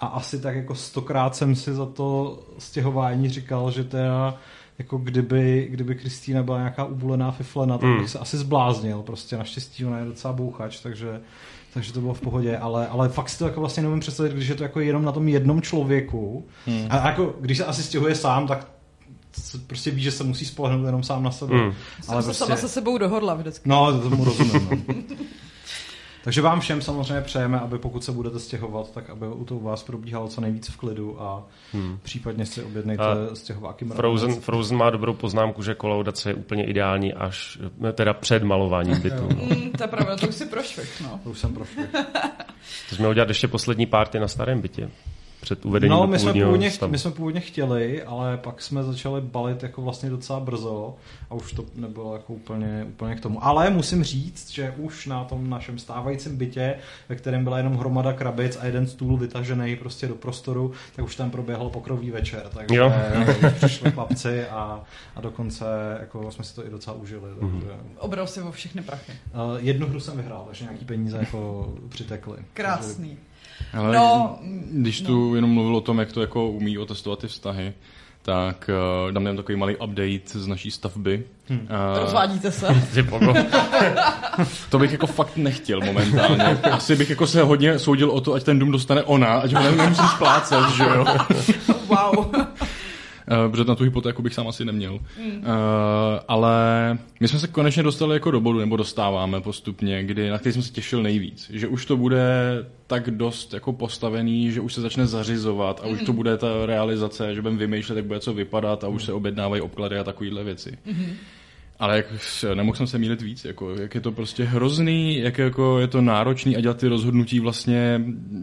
[SPEAKER 3] A asi tak jako stokrát jsem si za to stěhování říkal, že teda jako kdyby, kdyby Kristýna byla nějaká ubulená fiflena, tak bych mm. se asi zbláznil. Prostě naštěstí ona je docela bouchač, takže, takže to bylo v pohodě, ale, ale fakt si to jako vlastně nemůžu představit, když je to jako jenom na tom jednom člověku. Mm. A jako, když se asi stěhuje sám, tak prostě ví, že se musí spolehnout jenom sám na sebe. Mm.
[SPEAKER 1] Ale
[SPEAKER 3] jsem
[SPEAKER 1] prostě... sama se sebou dohodla vždycky.
[SPEAKER 3] No, to tomu rozumím. No. [laughs] Takže vám všem samozřejmě přejeme, aby pokud se budete stěhovat, tak aby u toho vás probíhalo co nejvíc v klidu a hmm. případně si objednejte a stěhováky.
[SPEAKER 2] Frozen, Frozen má dobrou poznámku, že kolaudace je úplně ideální až teda před malováním bytu.
[SPEAKER 1] no. mm, to je pravda, to už si prošvih, no.
[SPEAKER 3] To už jsem prošvih. [laughs]
[SPEAKER 2] to jsme udělat ještě poslední party na starém bytě před uvedením
[SPEAKER 3] no, my jsme, původně, stavu. my jsme původně chtěli, ale pak jsme začali balit jako vlastně docela brzo a už to nebylo jako úplně, úplně k tomu. Ale musím říct, že už na tom našem stávajícím bytě, ve kterém byla jenom hromada krabic a jeden stůl vytažený prostě do prostoru, tak už tam proběhl pokrový večer, takže jo. [laughs] přišli chlapci a, a dokonce jako jsme si to i docela užili. Mm-hmm. Takže...
[SPEAKER 1] Obral si o všechny prachy. Uh,
[SPEAKER 3] jednu hru jsem vyhrál, takže nějaký peníze jako přitekly.
[SPEAKER 1] Krásný.
[SPEAKER 4] Takže ale no, když tu no. jenom mluvil o tom, jak to jako umí otestovat ty vztahy, tak uh, dám jen takový malý update z naší stavby.
[SPEAKER 1] Hmm. Uh, Rozvádíte se. [laughs] [laughs]
[SPEAKER 4] to bych jako fakt nechtěl momentálně. Asi bych jako se hodně soudil o to, ať ten dům dostane ona, ať ho nemusím splácet, že jo.
[SPEAKER 1] wow.
[SPEAKER 4] Uh, protože na tu hypotéku bych sám asi neměl. Mm. Uh, ale my jsme se konečně dostali jako do bodu, nebo dostáváme postupně, kdy, na který jsem se těšil nejvíc. Že už to bude tak dost jako postavený, že už se začne zařizovat a mm. už to bude ta realizace, že budeme vymýšlet, jak bude co vypadat a už se objednávají obklady a takovéhle věci. Mm. Ale jak, nemohl jsem se mílit víc, jako, jak je to prostě hrozný, jak jako je to náročný a dělat ty rozhodnutí vlastně,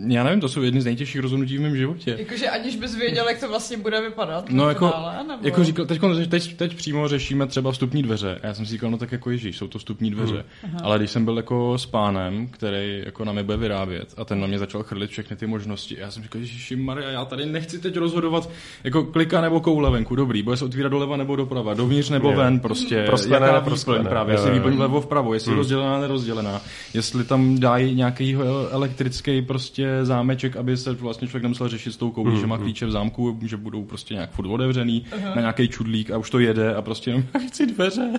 [SPEAKER 4] já nevím, to jsou jedny z nejtěžších rozhodnutí v mém životě.
[SPEAKER 1] Jakože aniž bys věděl, jak to vlastně bude vypadat.
[SPEAKER 4] No jako, nebo... jako říkal, teď, teď, teď, přímo řešíme třeba vstupní dveře. A já jsem si říkal, no tak jako ježíš, jsou to vstupní dveře. Hmm. Ale když jsem byl jako s pánem, který jako na mě bude vyrábět a ten na mě začal chrlit všechny ty možnosti. Já jsem říkal, ježíši Maria, já tady nechci teď rozhodovat jako klika nebo koule venku, dobrý, bude se otvírat doleva nebo doprava, dovnitř nebo ven, prostě. prostě
[SPEAKER 2] prosklené, jaká prosklené.
[SPEAKER 4] právě, jestli výplň vlevo vpravo, jestli hmm. rozdělená, nerozdělená, jestli tam dají nějaký elektrický prostě zámeček, aby se vlastně člověk nemusel řešit s tou koulí, hmm. že má klíče v zámku, že budou prostě nějak furt otevřený uh-huh. na nějaký čudlík a už to jede a prostě jenom [laughs] chci dveře. [laughs]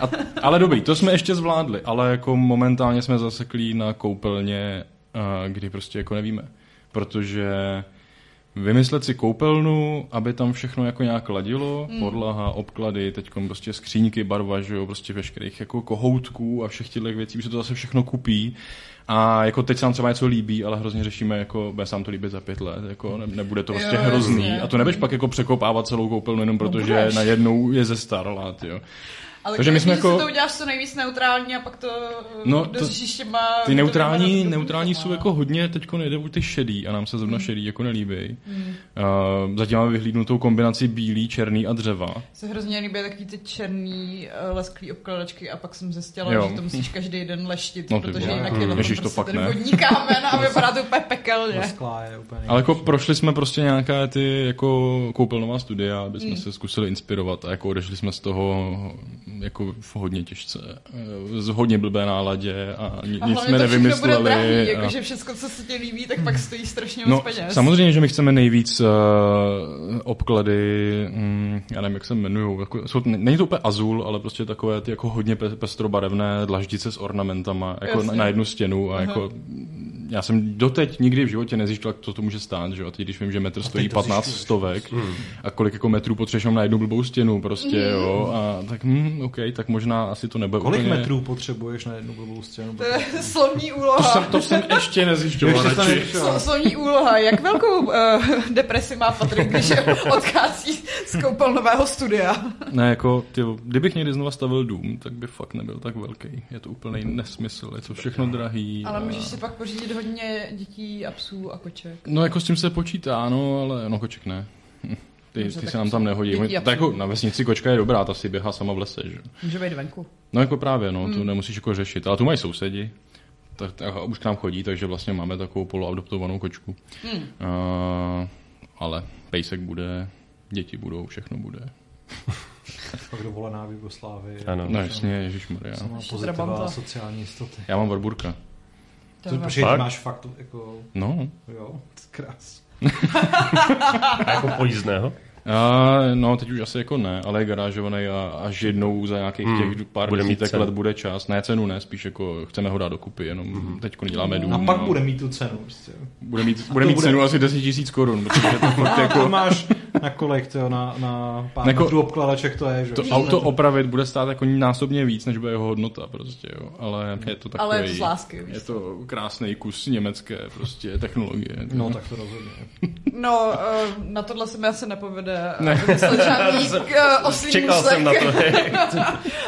[SPEAKER 4] a, ale dobrý, to jsme ještě zvládli, ale jako momentálně jsme zaseklí na koupelně, kdy prostě jako nevíme, protože vymyslet si koupelnu, aby tam všechno jako nějak ladilo, mm. podlaha, obklady, teď prostě skříňky, barva, že jo, prostě veškerých jako kohoutků a všech těchto věcí, už se to zase všechno kupí. A jako teď se nám třeba něco líbí, ale hrozně řešíme, jako bude se nám to líbit za pět let, jako ne, nebude to prostě
[SPEAKER 1] Jo,
[SPEAKER 4] hrozný.
[SPEAKER 1] jasně.
[SPEAKER 4] A to nebudeš pak jako překopávat celou koupelnu jenom protože
[SPEAKER 1] budeš.
[SPEAKER 4] najednou je ze starlat, jo.
[SPEAKER 1] Ale
[SPEAKER 4] Takže my jsme
[SPEAKER 1] jako... si to uděláš co nejvíc neutrální a pak to
[SPEAKER 4] No,
[SPEAKER 1] no,
[SPEAKER 4] to-
[SPEAKER 1] dořešíš těma...
[SPEAKER 4] Ty neutrální,
[SPEAKER 1] dobrýma
[SPEAKER 4] neutrální jsou jako hodně, teď nejde u ty šedý a nám se zrovna šedý jako nelíbí.
[SPEAKER 1] Hmm.
[SPEAKER 4] Uh, zatím máme vyhlídnutou kombinaci bílý, černý a dřeva.
[SPEAKER 1] Se hrozně líbí takový ty černý uh, lesklý obkladačky a pak jsem zjistila,
[SPEAKER 4] Jo.
[SPEAKER 1] že to musíš každý den leštit,
[SPEAKER 4] No,
[SPEAKER 1] protože jinak
[SPEAKER 3] Hmm.
[SPEAKER 1] je to
[SPEAKER 4] Ježiš, to
[SPEAKER 1] prostě
[SPEAKER 4] fakt
[SPEAKER 1] ten
[SPEAKER 4] ne.
[SPEAKER 1] vodní kámen a [laughs] vypadá to úplně pekelně.
[SPEAKER 3] Lesklá je úplně
[SPEAKER 4] Ale jako prošli jsme prostě nějaké ty jako koupelnová studia, aby jsme
[SPEAKER 1] Mm.
[SPEAKER 4] se zkusili inspirovat a jako odešli jsme z toho jako v hodně těžce, eh, z hodně blbé náladě a ni-
[SPEAKER 1] A
[SPEAKER 4] nic jsme
[SPEAKER 1] bude
[SPEAKER 4] nevymysleli.
[SPEAKER 1] drahý,
[SPEAKER 4] a-
[SPEAKER 1] jakože všechno, co se ti líbí, tak pak stojí strašně moc
[SPEAKER 4] No,
[SPEAKER 1] peněz.
[SPEAKER 4] samozřejmě, že my chceme nejvíc uh, obklady, mm, já nevím, jak se jmenují, jako, jsou, není to úplně azul, ale prostě takové ty jako hodně pe- pestrobarevné dlaždice s ornamentama, jako na,
[SPEAKER 1] Jasně.
[SPEAKER 4] na jednu stěnu a jako já jsem doteď nikdy v životě nezjišťoval, co to může stát, že jo, a teď když vím, že metr stojí
[SPEAKER 3] teď to
[SPEAKER 4] 15
[SPEAKER 3] zjišťuješ.
[SPEAKER 4] stovek a kolik jako metrů potřebuješ na jednu blbou stěnu prostě, jo, a tak hm, OK, tak možná asi to nebude
[SPEAKER 3] Kolik
[SPEAKER 4] úplně...
[SPEAKER 3] metrů potřebuješ na jednu blbou stěnu?
[SPEAKER 1] To je [laughs] slovní
[SPEAKER 4] To
[SPEAKER 1] úloha.
[SPEAKER 4] jsem, to jsem ještě nezjišťoval.
[SPEAKER 3] Ještě to
[SPEAKER 4] radši.
[SPEAKER 1] Slo- Slovní úloha. Jak velkou uh, [laughs] depresi má Patrik, když [laughs] odchází z koupelnového studia?
[SPEAKER 4] Ne, jako, ty, kdybych někdy znova stavil dům, tak by fakt nebyl tak velký. Je to úplný nesmysl, je to všechno drahý.
[SPEAKER 1] Ale
[SPEAKER 4] a-
[SPEAKER 1] můžeš si pak pořídit hodně dětí a psů a koček.
[SPEAKER 4] No, jako s tím se počítá, no, ale no, koček ne. [laughs] Ty,
[SPEAKER 1] Dobře,
[SPEAKER 4] ty se nám tam nehodí. Tak jako na vesnici kočka je dobrá, ta si běhá sama v lese, že?
[SPEAKER 1] Může být venku.
[SPEAKER 4] No jako právě, no,
[SPEAKER 1] Hmm.
[SPEAKER 4] to nemusíš jako řešit. Ale tu mají sousedi, tak, tak a už k nám chodí, takže vlastně máme takovou poloadoptovanou kočku.
[SPEAKER 1] Hmm.
[SPEAKER 4] Uh, ale pejsek bude, děti budou, všechno bude. [laughs]
[SPEAKER 3] Pak dovolená v Jugoslávii.
[SPEAKER 2] Ano.
[SPEAKER 4] No jasně, ježišmarja.
[SPEAKER 1] Ještě
[SPEAKER 3] pozitiva sociální jistoty.
[SPEAKER 4] Já mám barburka.
[SPEAKER 1] To je
[SPEAKER 3] protože
[SPEAKER 2] Fakt?
[SPEAKER 3] máš fakt jako,
[SPEAKER 4] No,
[SPEAKER 3] jo, krás.
[SPEAKER 2] A [laughs] jako pojízdného?
[SPEAKER 4] A, no, teď už asi jako ne, ale je garážovaný a až jednou za nějakých
[SPEAKER 2] Hmm,
[SPEAKER 4] těch pár
[SPEAKER 2] bude mít
[SPEAKER 4] desítek let bude čas. Ne cenu, ne, spíš jako chceme ho dát dokupy, jenom
[SPEAKER 2] Hmm.
[SPEAKER 4] teď děláme dům.
[SPEAKER 3] A pak
[SPEAKER 4] no.
[SPEAKER 3] bude mít tu cenu. Prostě.
[SPEAKER 4] bude mít, bude mít
[SPEAKER 3] bude-
[SPEAKER 4] cenu asi 10 tisíc korun, protože to fakt
[SPEAKER 3] A [laughs]
[SPEAKER 4] jako...
[SPEAKER 3] máš na kolik, tyjo, na, na pár
[SPEAKER 4] Jako-
[SPEAKER 3] metrů obkladaček to je, že?
[SPEAKER 4] To auto opravit bude stát jako násobně víc, než bude jeho hodnota prostě, jo. Ale je to takový...
[SPEAKER 1] Ale je to z lásky,
[SPEAKER 4] Je to krásný kus německé prostě technologie.
[SPEAKER 3] No, tak to rozhodně. [laughs]
[SPEAKER 1] No, eh, na tohle se mi asi nepovede
[SPEAKER 4] Ne.
[SPEAKER 1] ne. vymyslet [laughs] žádný eh,
[SPEAKER 2] Čekal jsem na to.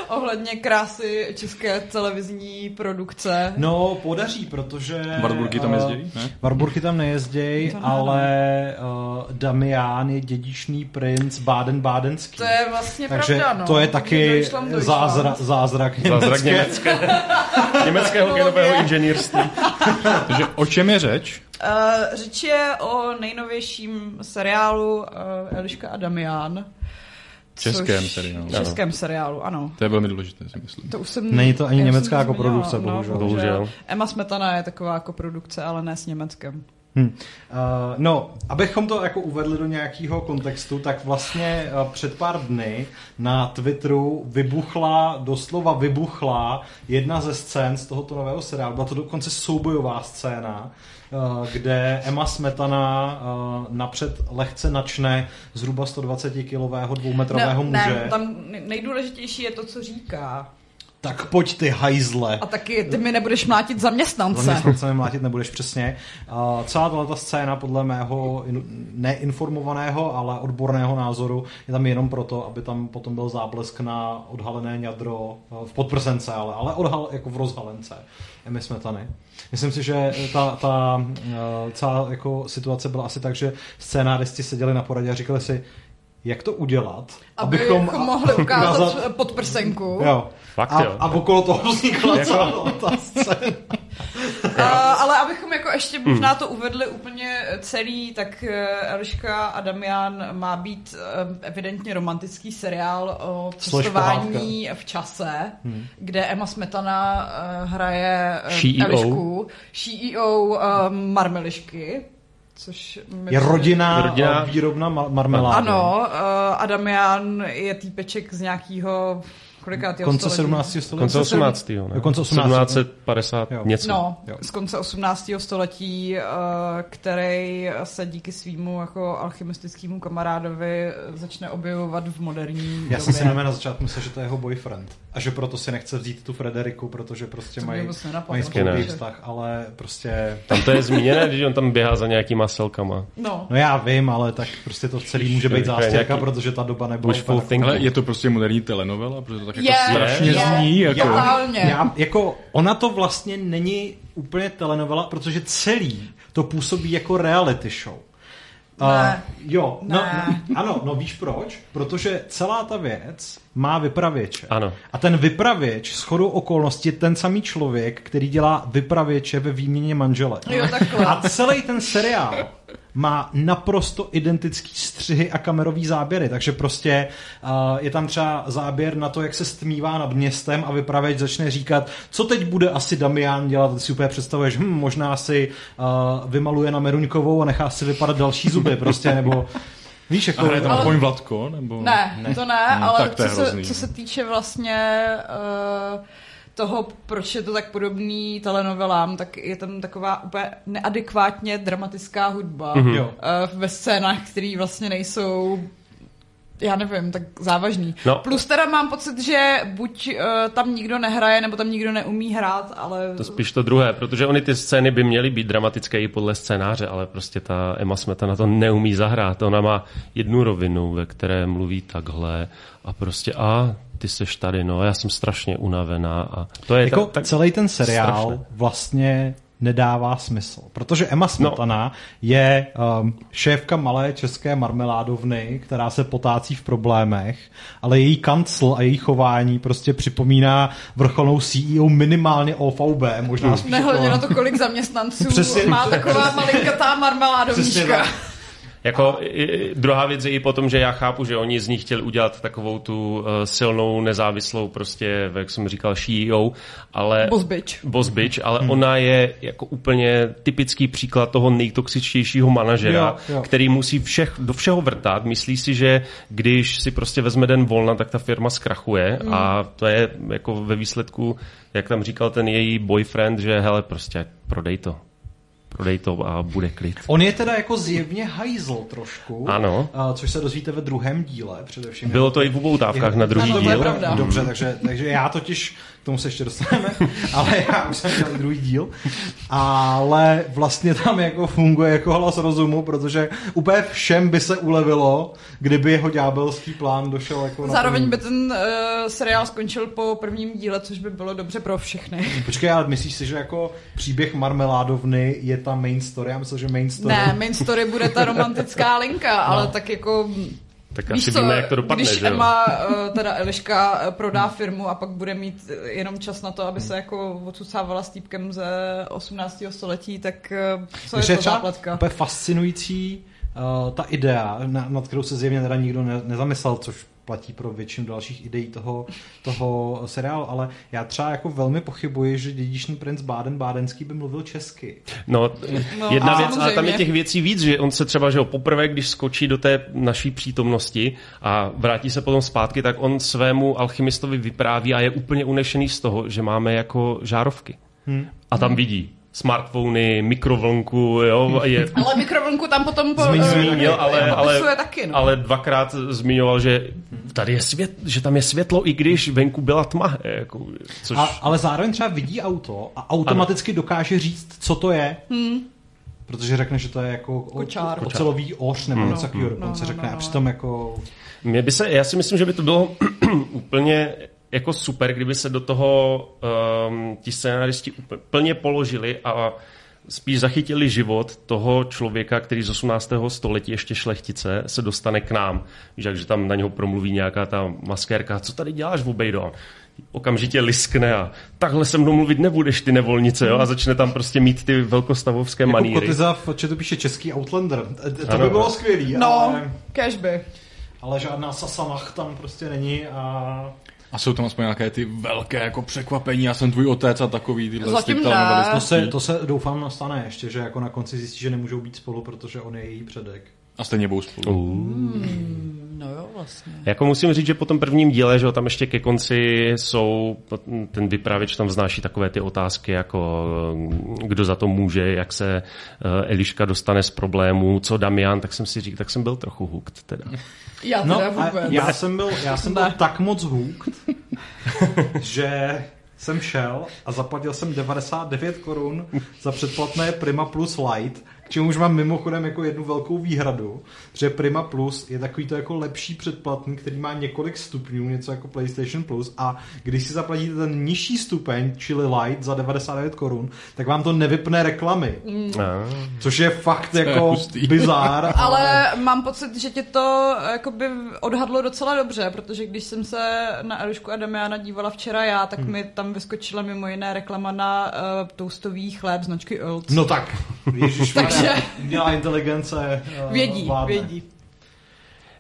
[SPEAKER 2] [laughs]
[SPEAKER 1] ohledně krásy české televizní produkce.
[SPEAKER 3] No, podaří, protože...
[SPEAKER 4] Wartburgy tam
[SPEAKER 3] eh,
[SPEAKER 4] jezdí, ne?
[SPEAKER 3] Wartburgy tam nejezdějí, ale uh, Damián je dědičný princ Baden-Bádenský.
[SPEAKER 1] To je vlastně
[SPEAKER 3] Takže
[SPEAKER 1] pravda, no.
[SPEAKER 3] to je taky
[SPEAKER 1] Deutschland, Deutschland.
[SPEAKER 3] zázra, zázrak
[SPEAKER 2] Zázrak
[SPEAKER 3] německé.
[SPEAKER 2] německé, [laughs] německého genového inženýrství. [laughs]
[SPEAKER 4] Takže o čem je řeč?
[SPEAKER 1] Uh, řeč je o nejnovějším seriálu uh, Eliška a Damian.
[SPEAKER 4] Českém
[SPEAKER 1] což-
[SPEAKER 4] seriálu.
[SPEAKER 1] Českém seriálu, ano.
[SPEAKER 4] To je velmi důležité, si myslím.
[SPEAKER 1] To už jsem,
[SPEAKER 3] Není to ani německá jako bohužel.
[SPEAKER 2] Bohužel.
[SPEAKER 1] Emma Smetana je taková jako produkce, ale ne s Německem.
[SPEAKER 3] Hm. Uh, no, abychom to jako uvedli do nějakého kontextu, tak vlastně uh, před pár dny na Twitteru vybuchla, doslova vybuchla jedna ze scén z tohoto nového seriálu. Byla to dokonce soubojová scéna, uh, kde Emma Smetana uh, napřed lehce načne zhruba 120-kilového dvoumetrového
[SPEAKER 1] ne,
[SPEAKER 3] muže.
[SPEAKER 1] ne, tam nejdůležitější je to, co říká.
[SPEAKER 3] Tak pojď ty hajzle.
[SPEAKER 1] A taky ty mi nebudeš mlátit zaměstnance.
[SPEAKER 3] Zaměstnance nemlátit nebudeš přesně. Uh, celá ta scéna podle mého in, neinformovaného, ale odborného názoru je tam jenom proto, aby tam potom byl záblesk na odhalené ňadro uh, v podprsence, ale, ale odhal, jako v rozhalence Emy Smetany. Myslím si, že ta, ta uh, celá jako situace byla asi tak, že scénáristi seděli na poradě a říkali si, jak to udělat,
[SPEAKER 1] Abychom
[SPEAKER 3] a-
[SPEAKER 1] mohli ukázat
[SPEAKER 3] ukázat-
[SPEAKER 1] podprsenku.
[SPEAKER 3] Jo.
[SPEAKER 2] Fakt
[SPEAKER 3] a,
[SPEAKER 2] jo.
[SPEAKER 3] a okolo toho vznikla
[SPEAKER 2] Jako-
[SPEAKER 3] celá ta scéna.
[SPEAKER 1] Uh, ale abychom jako ještě možná to uvedli úplně celý, tak uh, Eliška a Damian má být uh, evidentně romantický seriál o cestování v čase,
[SPEAKER 3] Hmm.
[SPEAKER 1] kde Emma Smetana uh, hraje
[SPEAKER 2] CEO.
[SPEAKER 1] Elišku, CEO uh, Marmelišky, což
[SPEAKER 3] Je rodina,
[SPEAKER 2] Rodina-
[SPEAKER 3] výrobna ma- marmelády.
[SPEAKER 1] Ano, uh, a Damian je týpeček z nějakého kolikátýho
[SPEAKER 3] konce
[SPEAKER 1] století?
[SPEAKER 3] 17. století.
[SPEAKER 2] Konce 18. Ne?
[SPEAKER 3] Jo, konce 18.
[SPEAKER 2] 1750
[SPEAKER 3] Jo.
[SPEAKER 2] něco.
[SPEAKER 1] No,
[SPEAKER 3] Jo.
[SPEAKER 1] z konce 18. století, eh, který se díky svýmu jako alchymistickému kamarádovi začne objevovat v moderní
[SPEAKER 3] Já jsem si
[SPEAKER 1] době.
[SPEAKER 3] nevím na začátku myslel, že to je jeho boyfriend. A že proto si nechce vzít tu Frederiku, protože prostě
[SPEAKER 1] To
[SPEAKER 3] mají, mají spolupý vztah, ale prostě...
[SPEAKER 2] Tam to je zmíněné, když on tam běhá za nějakýma selkama.
[SPEAKER 1] No,
[SPEAKER 3] No já vím, ale tak prostě to celý může být zástěrka,
[SPEAKER 2] nějaký
[SPEAKER 3] protože ta doba nebyla.
[SPEAKER 4] Ale je to prostě moderní telenovela, protože to tak jako
[SPEAKER 1] Je,
[SPEAKER 4] strašně
[SPEAKER 2] je,
[SPEAKER 4] zní. Jako.
[SPEAKER 1] totálně.
[SPEAKER 3] Já, jako, ona to vlastně není úplně telenovela, protože celý to působí jako reality show.
[SPEAKER 1] Ne.
[SPEAKER 3] Uh, jo, no,
[SPEAKER 1] Ne.
[SPEAKER 3] no, ano, no víš proč? Protože celá ta věc má vypravěče.
[SPEAKER 2] Ano.
[SPEAKER 3] A ten vypravěč s chodou okolností je ten samý člověk, který dělá vypravěče ve výměně manželek.
[SPEAKER 1] Jo, takhle.
[SPEAKER 3] A celý ten seriál má naprosto identický střihy a kamerový záběry, takže prostě uh, je tam třeba záběr na to, jak se stmívá nad městem a vypravěč začne říkat, co teď bude asi Damian dělat, ty si úplně představuješ, hm, možná si uh, vymaluje na Meruňkovou a nechá si vypadat další zuby prostě, nebo víš, jako...
[SPEAKER 4] A hraje tam
[SPEAKER 1] Ale-
[SPEAKER 4] Vlatko? Nebo...
[SPEAKER 1] Ne,
[SPEAKER 3] Ne.
[SPEAKER 1] to ne,
[SPEAKER 4] Hmm,
[SPEAKER 1] ale
[SPEAKER 4] tak to
[SPEAKER 1] co, se, co se týče vlastně uh, toho, proč je to tak podobný telenovelám, tak je tam taková úplně neadekvátně dramatická hudba
[SPEAKER 2] Mhm.
[SPEAKER 3] Jo.
[SPEAKER 1] uh, ve scénách, které vlastně nejsou já nevím, tak závažný.
[SPEAKER 2] No.
[SPEAKER 1] Plus teda mám pocit, že buď uh, tam nikdo nehraje, nebo tam nikdo neumí hrát, ale...
[SPEAKER 2] To spíš to druhé, protože oni ty scény by měly být dramatické i podle scénáře, ale prostě ta Emma Smetana to neumí zahrát. Ona má jednu rovinu, ve které mluví takhle a prostě a ty seš tady, no, já jsem strašně unavená a to je
[SPEAKER 3] Jako
[SPEAKER 2] tak, tak
[SPEAKER 3] celý ten seriál
[SPEAKER 2] strašné.
[SPEAKER 3] vlastně nedává smysl, protože Emma Smetana no. je um, šéfka malé české marmeládovny, která se potácí v problémech, ale její kancel a její chování prostě připomíná vrcholnou CEO minimálně OVB, možná spíš
[SPEAKER 1] Nehledě
[SPEAKER 3] jako-
[SPEAKER 1] na to, kolik zaměstnanců [laughs]
[SPEAKER 3] Přesně.
[SPEAKER 1] má taková malinkatá
[SPEAKER 3] Přesně
[SPEAKER 1] marmeládovnička.
[SPEAKER 3] tak.
[SPEAKER 2] Jako i, i, druhá věc je i potom, že já chápu, že oni z ní chtěli udělat takovou tu uh, silnou, nezávislou prostě, jak jsem říkal, CEO, ale...
[SPEAKER 1] Boss bitch.
[SPEAKER 2] Boss bitch, ale hmm. ona je jako úplně typický příklad toho nejtoxičtějšího manažera,
[SPEAKER 3] Jo, jo.
[SPEAKER 2] který musí všech, do všeho vrtat. Myslí si, že když si prostě vezme den volna, tak ta firma zkrachuje hmm. a to je jako ve výsledku, jak tam říkal ten její boyfriend, že hele, prostě prodej to. Prodej to a bude klid.
[SPEAKER 3] On je teda jako zjevně hajzl trošku,
[SPEAKER 2] Ano.
[SPEAKER 3] a, což se dozvíte ve druhém díle především.
[SPEAKER 2] Bylo to i v upoutávkách na druhý
[SPEAKER 1] Ano, to je
[SPEAKER 2] díl.
[SPEAKER 1] pravda.
[SPEAKER 3] Dobře, takže, takže já totiž, tomu se ještě dostaneme, [laughs] ale já už jsem dělal druhý díl, ale vlastně tam jako funguje jako hlas rozumu, protože úplně všem by se ulevilo, kdyby jeho ďábelský plán došel jako na
[SPEAKER 1] Zároveň
[SPEAKER 3] plný.
[SPEAKER 1] by ten uh, seriál skončil po prvním díle, což by bylo dobře pro všechny. [laughs]
[SPEAKER 3] Počkej, ale myslíš si, že jako příběh marmeládovny je ta main story? Já myslím, že main story...
[SPEAKER 1] Ne, main story bude ta romantická linka, ale tak jako...
[SPEAKER 2] Tak
[SPEAKER 1] Víš
[SPEAKER 2] asi
[SPEAKER 1] co,
[SPEAKER 2] víme, jak to dopadne,
[SPEAKER 1] když
[SPEAKER 2] že jo?
[SPEAKER 1] Emma, eh, teda Eliška, eh, prodá firmu a pak bude mít eh, jenom čas na to, aby se jako odsucávala s týpkem ze 18. století, tak co je
[SPEAKER 3] Že
[SPEAKER 1] to záplatka?
[SPEAKER 3] Úplně fascinující uh, ta idea, na, nad kterou se zjevně teda nikdo ne, nezamyslel, což platí pro většinu dalších ideí toho, toho seriálu, ale já třeba jako velmi pochybuji, že dědičný princ Báden-Bádenský by mluvil česky.
[SPEAKER 2] No,
[SPEAKER 1] No,
[SPEAKER 2] jedna
[SPEAKER 1] a
[SPEAKER 2] věc, ale tam je těch věcí víc, že on se třeba, že ho poprvé, když skočí do té naší přítomnosti a vrátí se potom zpátky, tak on svému alchymistovi vypráví a je úplně unešený z toho, že máme jako žárovky.
[SPEAKER 3] Hmm.
[SPEAKER 2] A tam vidí smartfony, mikrovlnku, jo, a je, [laughs]
[SPEAKER 1] Ale mikrovlnku tam potom po,
[SPEAKER 3] Zmiňuje
[SPEAKER 1] eh,
[SPEAKER 2] zmínil, ale, ale,
[SPEAKER 1] taky, no.
[SPEAKER 2] ale dvakrát zmiňoval, že tady je svět, že tam je světlo, i když venku byla tma. Jako, což...
[SPEAKER 3] A, ale zároveň třeba vidí auto a automaticky ano. dokáže říct, co to je. Hmm. Protože řekne, že to je jako o-
[SPEAKER 1] Kočár.
[SPEAKER 3] ocelový oř nebo něco takového dokonce
[SPEAKER 1] No, no,
[SPEAKER 3] řekne.
[SPEAKER 1] no,
[SPEAKER 3] A
[SPEAKER 1] no.
[SPEAKER 3] přitom jako...
[SPEAKER 2] Mě by se, já si myslím, že by to bylo [clears throat] úplně jako super, kdyby se do toho um, ti scénaristi úplně, plně položili a spíš zachytili život toho člověka, který z 18. století ještě šlechtice se dostane k nám. Víš, že tam na něho promluví nějaká ta maskérka, co tady děláš, Vobejdo? okamžitě liskne a takhle se mnou mluvit nebudeš, ty nevolnice, jo? A začne tam prostě mít ty velkostavovské
[SPEAKER 3] Jako
[SPEAKER 2] maníry.
[SPEAKER 3] Kotyza v chatu píše český Outlander. To
[SPEAKER 2] Ano.
[SPEAKER 3] by bylo skvělý,
[SPEAKER 1] No,
[SPEAKER 3] ale,
[SPEAKER 1] cashby.
[SPEAKER 3] ale žádná sasamach tam prostě není a...
[SPEAKER 4] A jsou tam aspoň nějaké ty velké jako překvapení, já jsem tvůj otec a takový tyhle
[SPEAKER 1] Zatím
[SPEAKER 4] ty
[SPEAKER 1] ne.
[SPEAKER 3] To se, to se doufám nastane ještě, že jako na konci zjistí, že nemůžou být spolu, protože on je její předek.
[SPEAKER 4] A stejně budou spolu.
[SPEAKER 2] Uh.
[SPEAKER 1] No jo, vlastně.
[SPEAKER 2] Jako musím říct, že po tom prvním díle, že jo, tam ještě ke konci jsou, ten vypravěč tam vznáší takové ty otázky, jako kdo za to může, jak se eh, Eliška dostane z problémů, co Damian, tak jsem si říkal, tak jsem byl trochu hooked teda.
[SPEAKER 1] Já
[SPEAKER 3] No,
[SPEAKER 1] teda
[SPEAKER 3] a
[SPEAKER 1] vůbec.
[SPEAKER 3] já jsem byl, já jsem byl tak moc hooked, [laughs] že jsem šel a zaplatil jsem 99 korun za předplatné Prima Plus Lite, k čemuž mám mimochodem jako jednu velkou výhradu, že Prima Plus je takový to jako lepší předplatný, který má několik stupňů, něco jako PlayStation Plus a když si zaplatíte ten nižší stupeň, čili Lite za 99 korun, tak vám to nevypne reklamy,
[SPEAKER 2] A,
[SPEAKER 3] což je fakt jako
[SPEAKER 4] hustý.
[SPEAKER 3] bizár. [laughs]
[SPEAKER 1] Ale mám pocit, že tě to jakoby odhadlo docela dobře, protože když jsem se na Elišku a Damiana dívala včera já, tak mi tam vyskočila mimo jiné reklama na uh, toastový chléb značky Earls.
[SPEAKER 3] No tak, Ježíš, [laughs]
[SPEAKER 1] Takže-
[SPEAKER 3] měla inteligence. eh,
[SPEAKER 1] vědí,
[SPEAKER 3] vládne.
[SPEAKER 1] vědí.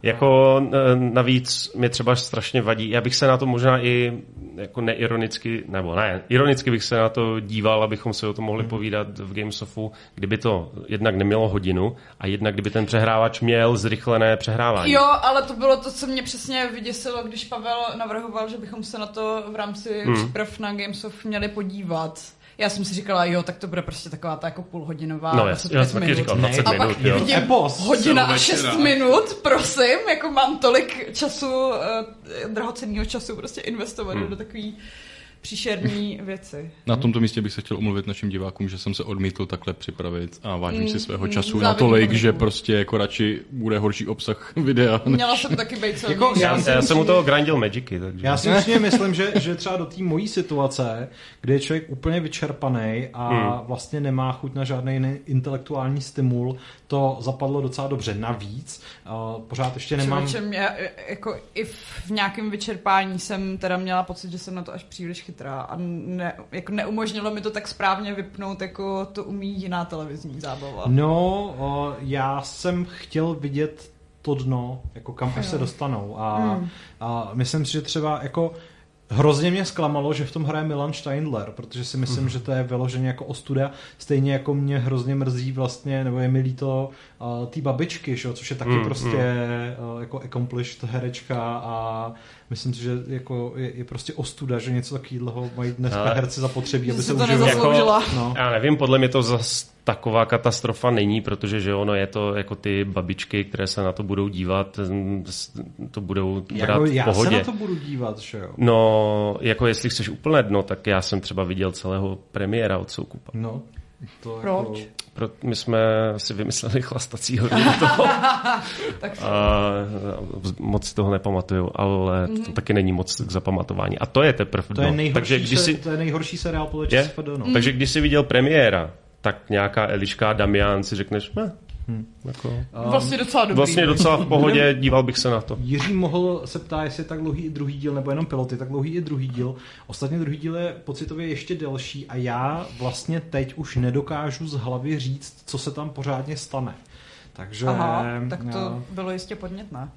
[SPEAKER 2] Jako eh, navíc mě třeba strašně vadí, já bych se na to možná i jako neironicky, nebo ne, ironicky bych se na to díval, abychom se o tom mohli povídat v Gamesofu, kdyby to jednak nemělo hodinu a jednak kdyby ten přehrávač měl zrychlené přehrávání.
[SPEAKER 1] Jo, ale to bylo to, co mě přesně vyděsilo, když Pavel navrhoval, že bychom se na to v rámci
[SPEAKER 2] Hmm.
[SPEAKER 1] příprav na Gamesoft měli podívat. Já jsem si říkala, jo, tak to bude prostě taková ta jako půlhodinová.
[SPEAKER 2] No
[SPEAKER 1] 25
[SPEAKER 2] já, já jsem taky
[SPEAKER 1] minut.
[SPEAKER 2] říkal 20
[SPEAKER 1] A pak
[SPEAKER 2] minut, jo.
[SPEAKER 1] vidím
[SPEAKER 3] Epos.
[SPEAKER 1] hodina a
[SPEAKER 4] Celovečera.
[SPEAKER 1] 6 minut, prosím, jako mám tolik času, uh, drahocenního času prostě investovat
[SPEAKER 2] Hmm.
[SPEAKER 1] do takový příšerní věci.
[SPEAKER 4] Na tomto místě bych se chtěl omluvit našim divákům, že jsem se odmítl takhle připravit a vážím si svého
[SPEAKER 1] mm,
[SPEAKER 4] času
[SPEAKER 1] závidím
[SPEAKER 4] natolik,
[SPEAKER 1] Patriku.
[SPEAKER 4] že prostě jako radši bude horší obsah [laughs] videa. než-
[SPEAKER 1] Měla jsem taky být celý.
[SPEAKER 3] Jako já
[SPEAKER 2] Já, já jsem u toho grindil Magicy, takže...
[SPEAKER 3] Já si určitě myslím, že, že třeba do té mojí situace, kde je člověk úplně vyčerpaný a
[SPEAKER 2] Hmm.
[SPEAKER 3] vlastně nemá chuť na žádný jiný intelektuální stimul, to zapadlo docela dobře. Navíc, uh, pořád ještě nemám...
[SPEAKER 1] Člověče, já, jako i v nějakém vyčerpání jsem teda měla pocit, že jsem na to až příliš chytrá a ne, jako neumožnilo mi to tak správně vypnout, jako to umí jiná televizní zábava.
[SPEAKER 3] No, uh, já jsem chtěl vidět to dno, jako kam až se dostanou. A,
[SPEAKER 1] Hmm.
[SPEAKER 3] a myslím si, že třeba jako Hrozně mě zklamalo, že v tom hraje Milan Steindler, protože si myslím,
[SPEAKER 2] Mhm.
[SPEAKER 3] že to je vyloženě jako ostuda. Stejně jako mě hrozně mrzí vlastně, nebo je mi líto uh, té babičky, že? jo, což je taky
[SPEAKER 2] Mm,
[SPEAKER 3] prostě uh, jako accomplished herečka a myslím si, že jako je, je prostě ostuda, že něco takového mají dneska
[SPEAKER 2] Ale-
[SPEAKER 3] herci zapotřebí, aby se
[SPEAKER 1] to
[SPEAKER 3] uživili.
[SPEAKER 1] nezasloužila.
[SPEAKER 3] No.
[SPEAKER 2] Já nevím, podle mě to zas taková katastrofa není, protože že ono je to jako ty babičky, které se na to budou dívat, mm, to budou brát
[SPEAKER 3] Jako,
[SPEAKER 2] v
[SPEAKER 3] já se
[SPEAKER 2] pohodě.
[SPEAKER 3] na to budu dívat, že jo.
[SPEAKER 2] No, jako jestli chceš úplné dno, tak já jsem třeba viděl celého premiéra od Soukupa.
[SPEAKER 3] No, to
[SPEAKER 1] Proč?
[SPEAKER 3] Jako,
[SPEAKER 2] Pro, my jsme si vymysleli chlastací hodinu [laughs] toho [laughs]
[SPEAKER 1] Tak
[SPEAKER 2] a moc si toho nepamatuju, ale to taky není moc k zapamatování. A to je teprve
[SPEAKER 3] to, je
[SPEAKER 2] dno.
[SPEAKER 3] nejhorší,
[SPEAKER 2] Takže když
[SPEAKER 3] se,
[SPEAKER 2] si,
[SPEAKER 3] to je nejhorší seriál? ČSFD, no.
[SPEAKER 2] Takže když jsi viděl premiéra, tak nějaká Eliška Damian si řekneš, ne, jako,
[SPEAKER 1] vlastně docela dobrý.
[SPEAKER 2] vlastně docela v pohodě, díval bych se na to.
[SPEAKER 3] Jiří mohl se ptá, jestli je tak dlouhý i druhý díl, nebo jenom piloty, tak dlouhý i druhý díl. Ostatně druhý díl je pocitově ještě delší a já vlastně teď už nedokážu z hlavy říct, co se tam pořádně stane. Takže...
[SPEAKER 1] Aha, tak to
[SPEAKER 3] já-
[SPEAKER 1] bylo jistě podnětné.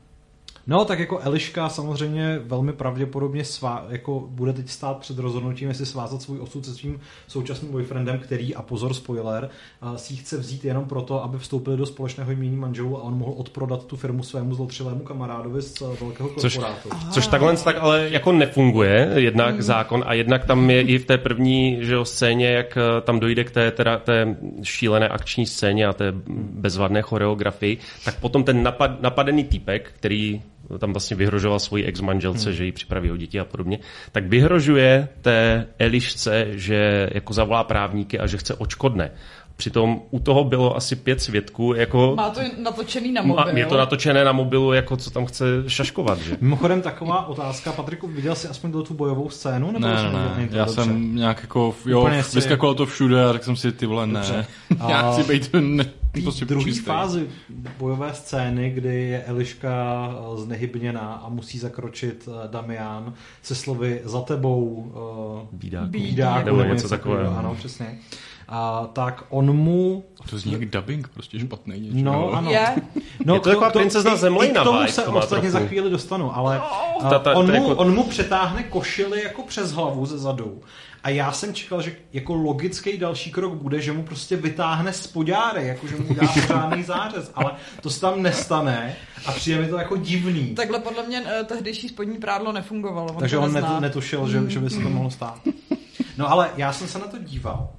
[SPEAKER 3] No, tak jako Eliška samozřejmě velmi pravděpodobně svá, jako bude teď stát před rozhodnutím, jestli svázat svůj osud se svým současným boyfriendem, který, a pozor, spoiler, si ji chce vzít jenom proto, aby vstoupili do společného jmění manželů a on mohl odprodat tu firmu svému zlotřilému kamarádovi z eh, velkého
[SPEAKER 2] Což-
[SPEAKER 3] korporátu.
[SPEAKER 2] Což takhle tak ale jako nefunguje, jednak zákon a jednak tam je i v té první že jo, scéně, jak eh, tam dojde k té, teda, té šílené akční scéně a té bezvadné choreografii, tak potom ten napad, napadený týpek, který tam vlastně vyhrožoval svoji ex-manželce, že ji připraví o děti a podobně, tak vyhrožuje té Elišce, že jako zavolá právníky a že chce očkodné. Přitom u toho bylo asi pět svědků, jako
[SPEAKER 1] Má to natočený na
[SPEAKER 2] a
[SPEAKER 1] mobil.
[SPEAKER 2] je to natočené na mobilu, jako co tam chce šaškovat, že?
[SPEAKER 3] Mimochodem taková otázka, Patriku, viděl jsi aspoň tu bojovou scénu? Nebo
[SPEAKER 4] Ne,
[SPEAKER 3] jsi
[SPEAKER 4] ne, ne.
[SPEAKER 3] to?
[SPEAKER 4] Já
[SPEAKER 3] Dobře.
[SPEAKER 4] jsem nějak jako, jo,
[SPEAKER 3] Úplně si-
[SPEAKER 4] vyskakovalo to všude a řekl jsem si, ty vole, ne.
[SPEAKER 3] Dobře. [laughs]
[SPEAKER 4] Já
[SPEAKER 3] A-
[SPEAKER 4] chci být ne, prostě
[SPEAKER 3] druhé
[SPEAKER 4] čistý.
[SPEAKER 3] fázi bojové scény, kdy je Eliška eh, znehybněná a musí zakročit eh, Damian se slovy za tebou eh,
[SPEAKER 2] Bídák.
[SPEAKER 3] bídák,
[SPEAKER 2] Nebo něco takového.
[SPEAKER 3] Ano, přesně. A tak on mu...
[SPEAKER 4] To zní jak dubbing, prostě špatný něčeho.
[SPEAKER 3] No, ano.
[SPEAKER 1] Je.
[SPEAKER 3] No,
[SPEAKER 2] Je to taková princezna
[SPEAKER 3] i-
[SPEAKER 2] Zemlejna
[SPEAKER 3] k tomu se
[SPEAKER 2] to
[SPEAKER 3] ostatně
[SPEAKER 2] trochu.
[SPEAKER 3] za chvíli dostanu, ale A
[SPEAKER 2] Ta- ta-
[SPEAKER 3] on,
[SPEAKER 2] to
[SPEAKER 3] mu,
[SPEAKER 2] jako-
[SPEAKER 3] on mu přetáhne košily jako přes hlavu ze zadu. A já jsem čekal, že jako logický další krok bude, že mu prostě vytáhne spodňáry, jako že mu udělá [laughs] pořádný zářez, ale to se tam nestane a přijde mi to jako divný.
[SPEAKER 1] Takhle podle mě eh, tehdejší spodní prádlo nefungovalo. On
[SPEAKER 3] Takže
[SPEAKER 1] to
[SPEAKER 3] on
[SPEAKER 1] nezná.
[SPEAKER 3] netu, netušil, že, že by se to mohlo stát. No ale já jsem se na to díval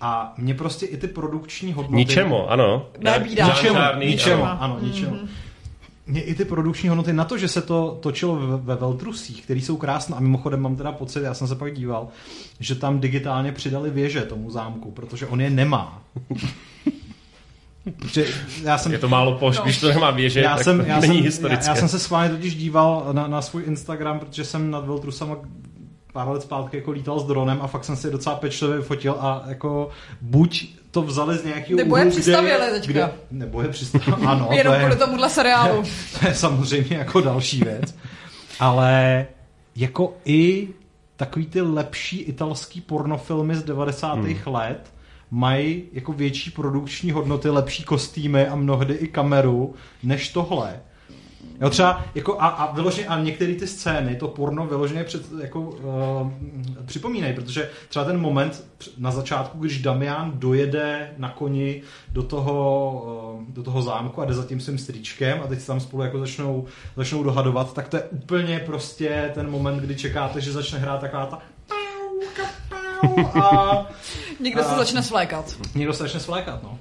[SPEAKER 3] a mě prostě i ty produkční hodnoty...
[SPEAKER 2] Ničemu, ano.
[SPEAKER 1] Nebídá.
[SPEAKER 3] Ničemu, ničemu,
[SPEAKER 2] ano.
[SPEAKER 3] ano, ničemu. Mě i ty produkční hodnoty na to, že se to točilo ve, ve Veltrusích, které jsou krásné a mimochodem mám teda pocit, já jsem se pak díval, že tam digitálně přidali věže tomu zámku, protože on je nemá. [laughs] Že já jsem,
[SPEAKER 2] Je to málo poš,
[SPEAKER 1] No.
[SPEAKER 2] když to nemá věže,
[SPEAKER 3] já
[SPEAKER 2] tak
[SPEAKER 3] jsem,
[SPEAKER 2] to
[SPEAKER 3] já,
[SPEAKER 2] není
[SPEAKER 3] jsem, já,
[SPEAKER 2] historické.
[SPEAKER 3] já jsem se schválně totiž díval na, na svůj Instagram, protože jsem nad Veltrusama pár let zpátky jako lítal s dronem a fakt jsem si docela pečlivě fotil a jako buď to vzali z nějakého
[SPEAKER 1] Nebo je
[SPEAKER 3] úhlu, kde
[SPEAKER 1] přistavěli teďka.
[SPEAKER 3] Kde, nebo je přistavěli, [laughs] ano.
[SPEAKER 1] Jenom
[SPEAKER 3] to je,
[SPEAKER 1] kvůli tomuhle seriálu. [laughs]
[SPEAKER 3] to je samozřejmě jako další věc. Ale jako i takový ty lepší italský pornofilmy z 90. Hmm. let mají jako větší produkční hodnoty, lepší kostýmy a mnohdy i kameru než tohle. Jo, třeba jako a, a vyloženě, a některé ty scény, to porno vyloženě před, jako, uh, připomínají, protože třeba ten moment na začátku, když Damian dojede na koni do toho, uh, do toho zámku a jde za tím svým strýčkem a teď se tam spolu jako začnou, začnou dohadovat, tak to je úplně prostě ten moment, kdy čekáte, že začne hrát taková ta a [laughs]
[SPEAKER 1] Někdo se
[SPEAKER 3] A-
[SPEAKER 1] začne svlékat.
[SPEAKER 3] někdo se začne svlékat, no.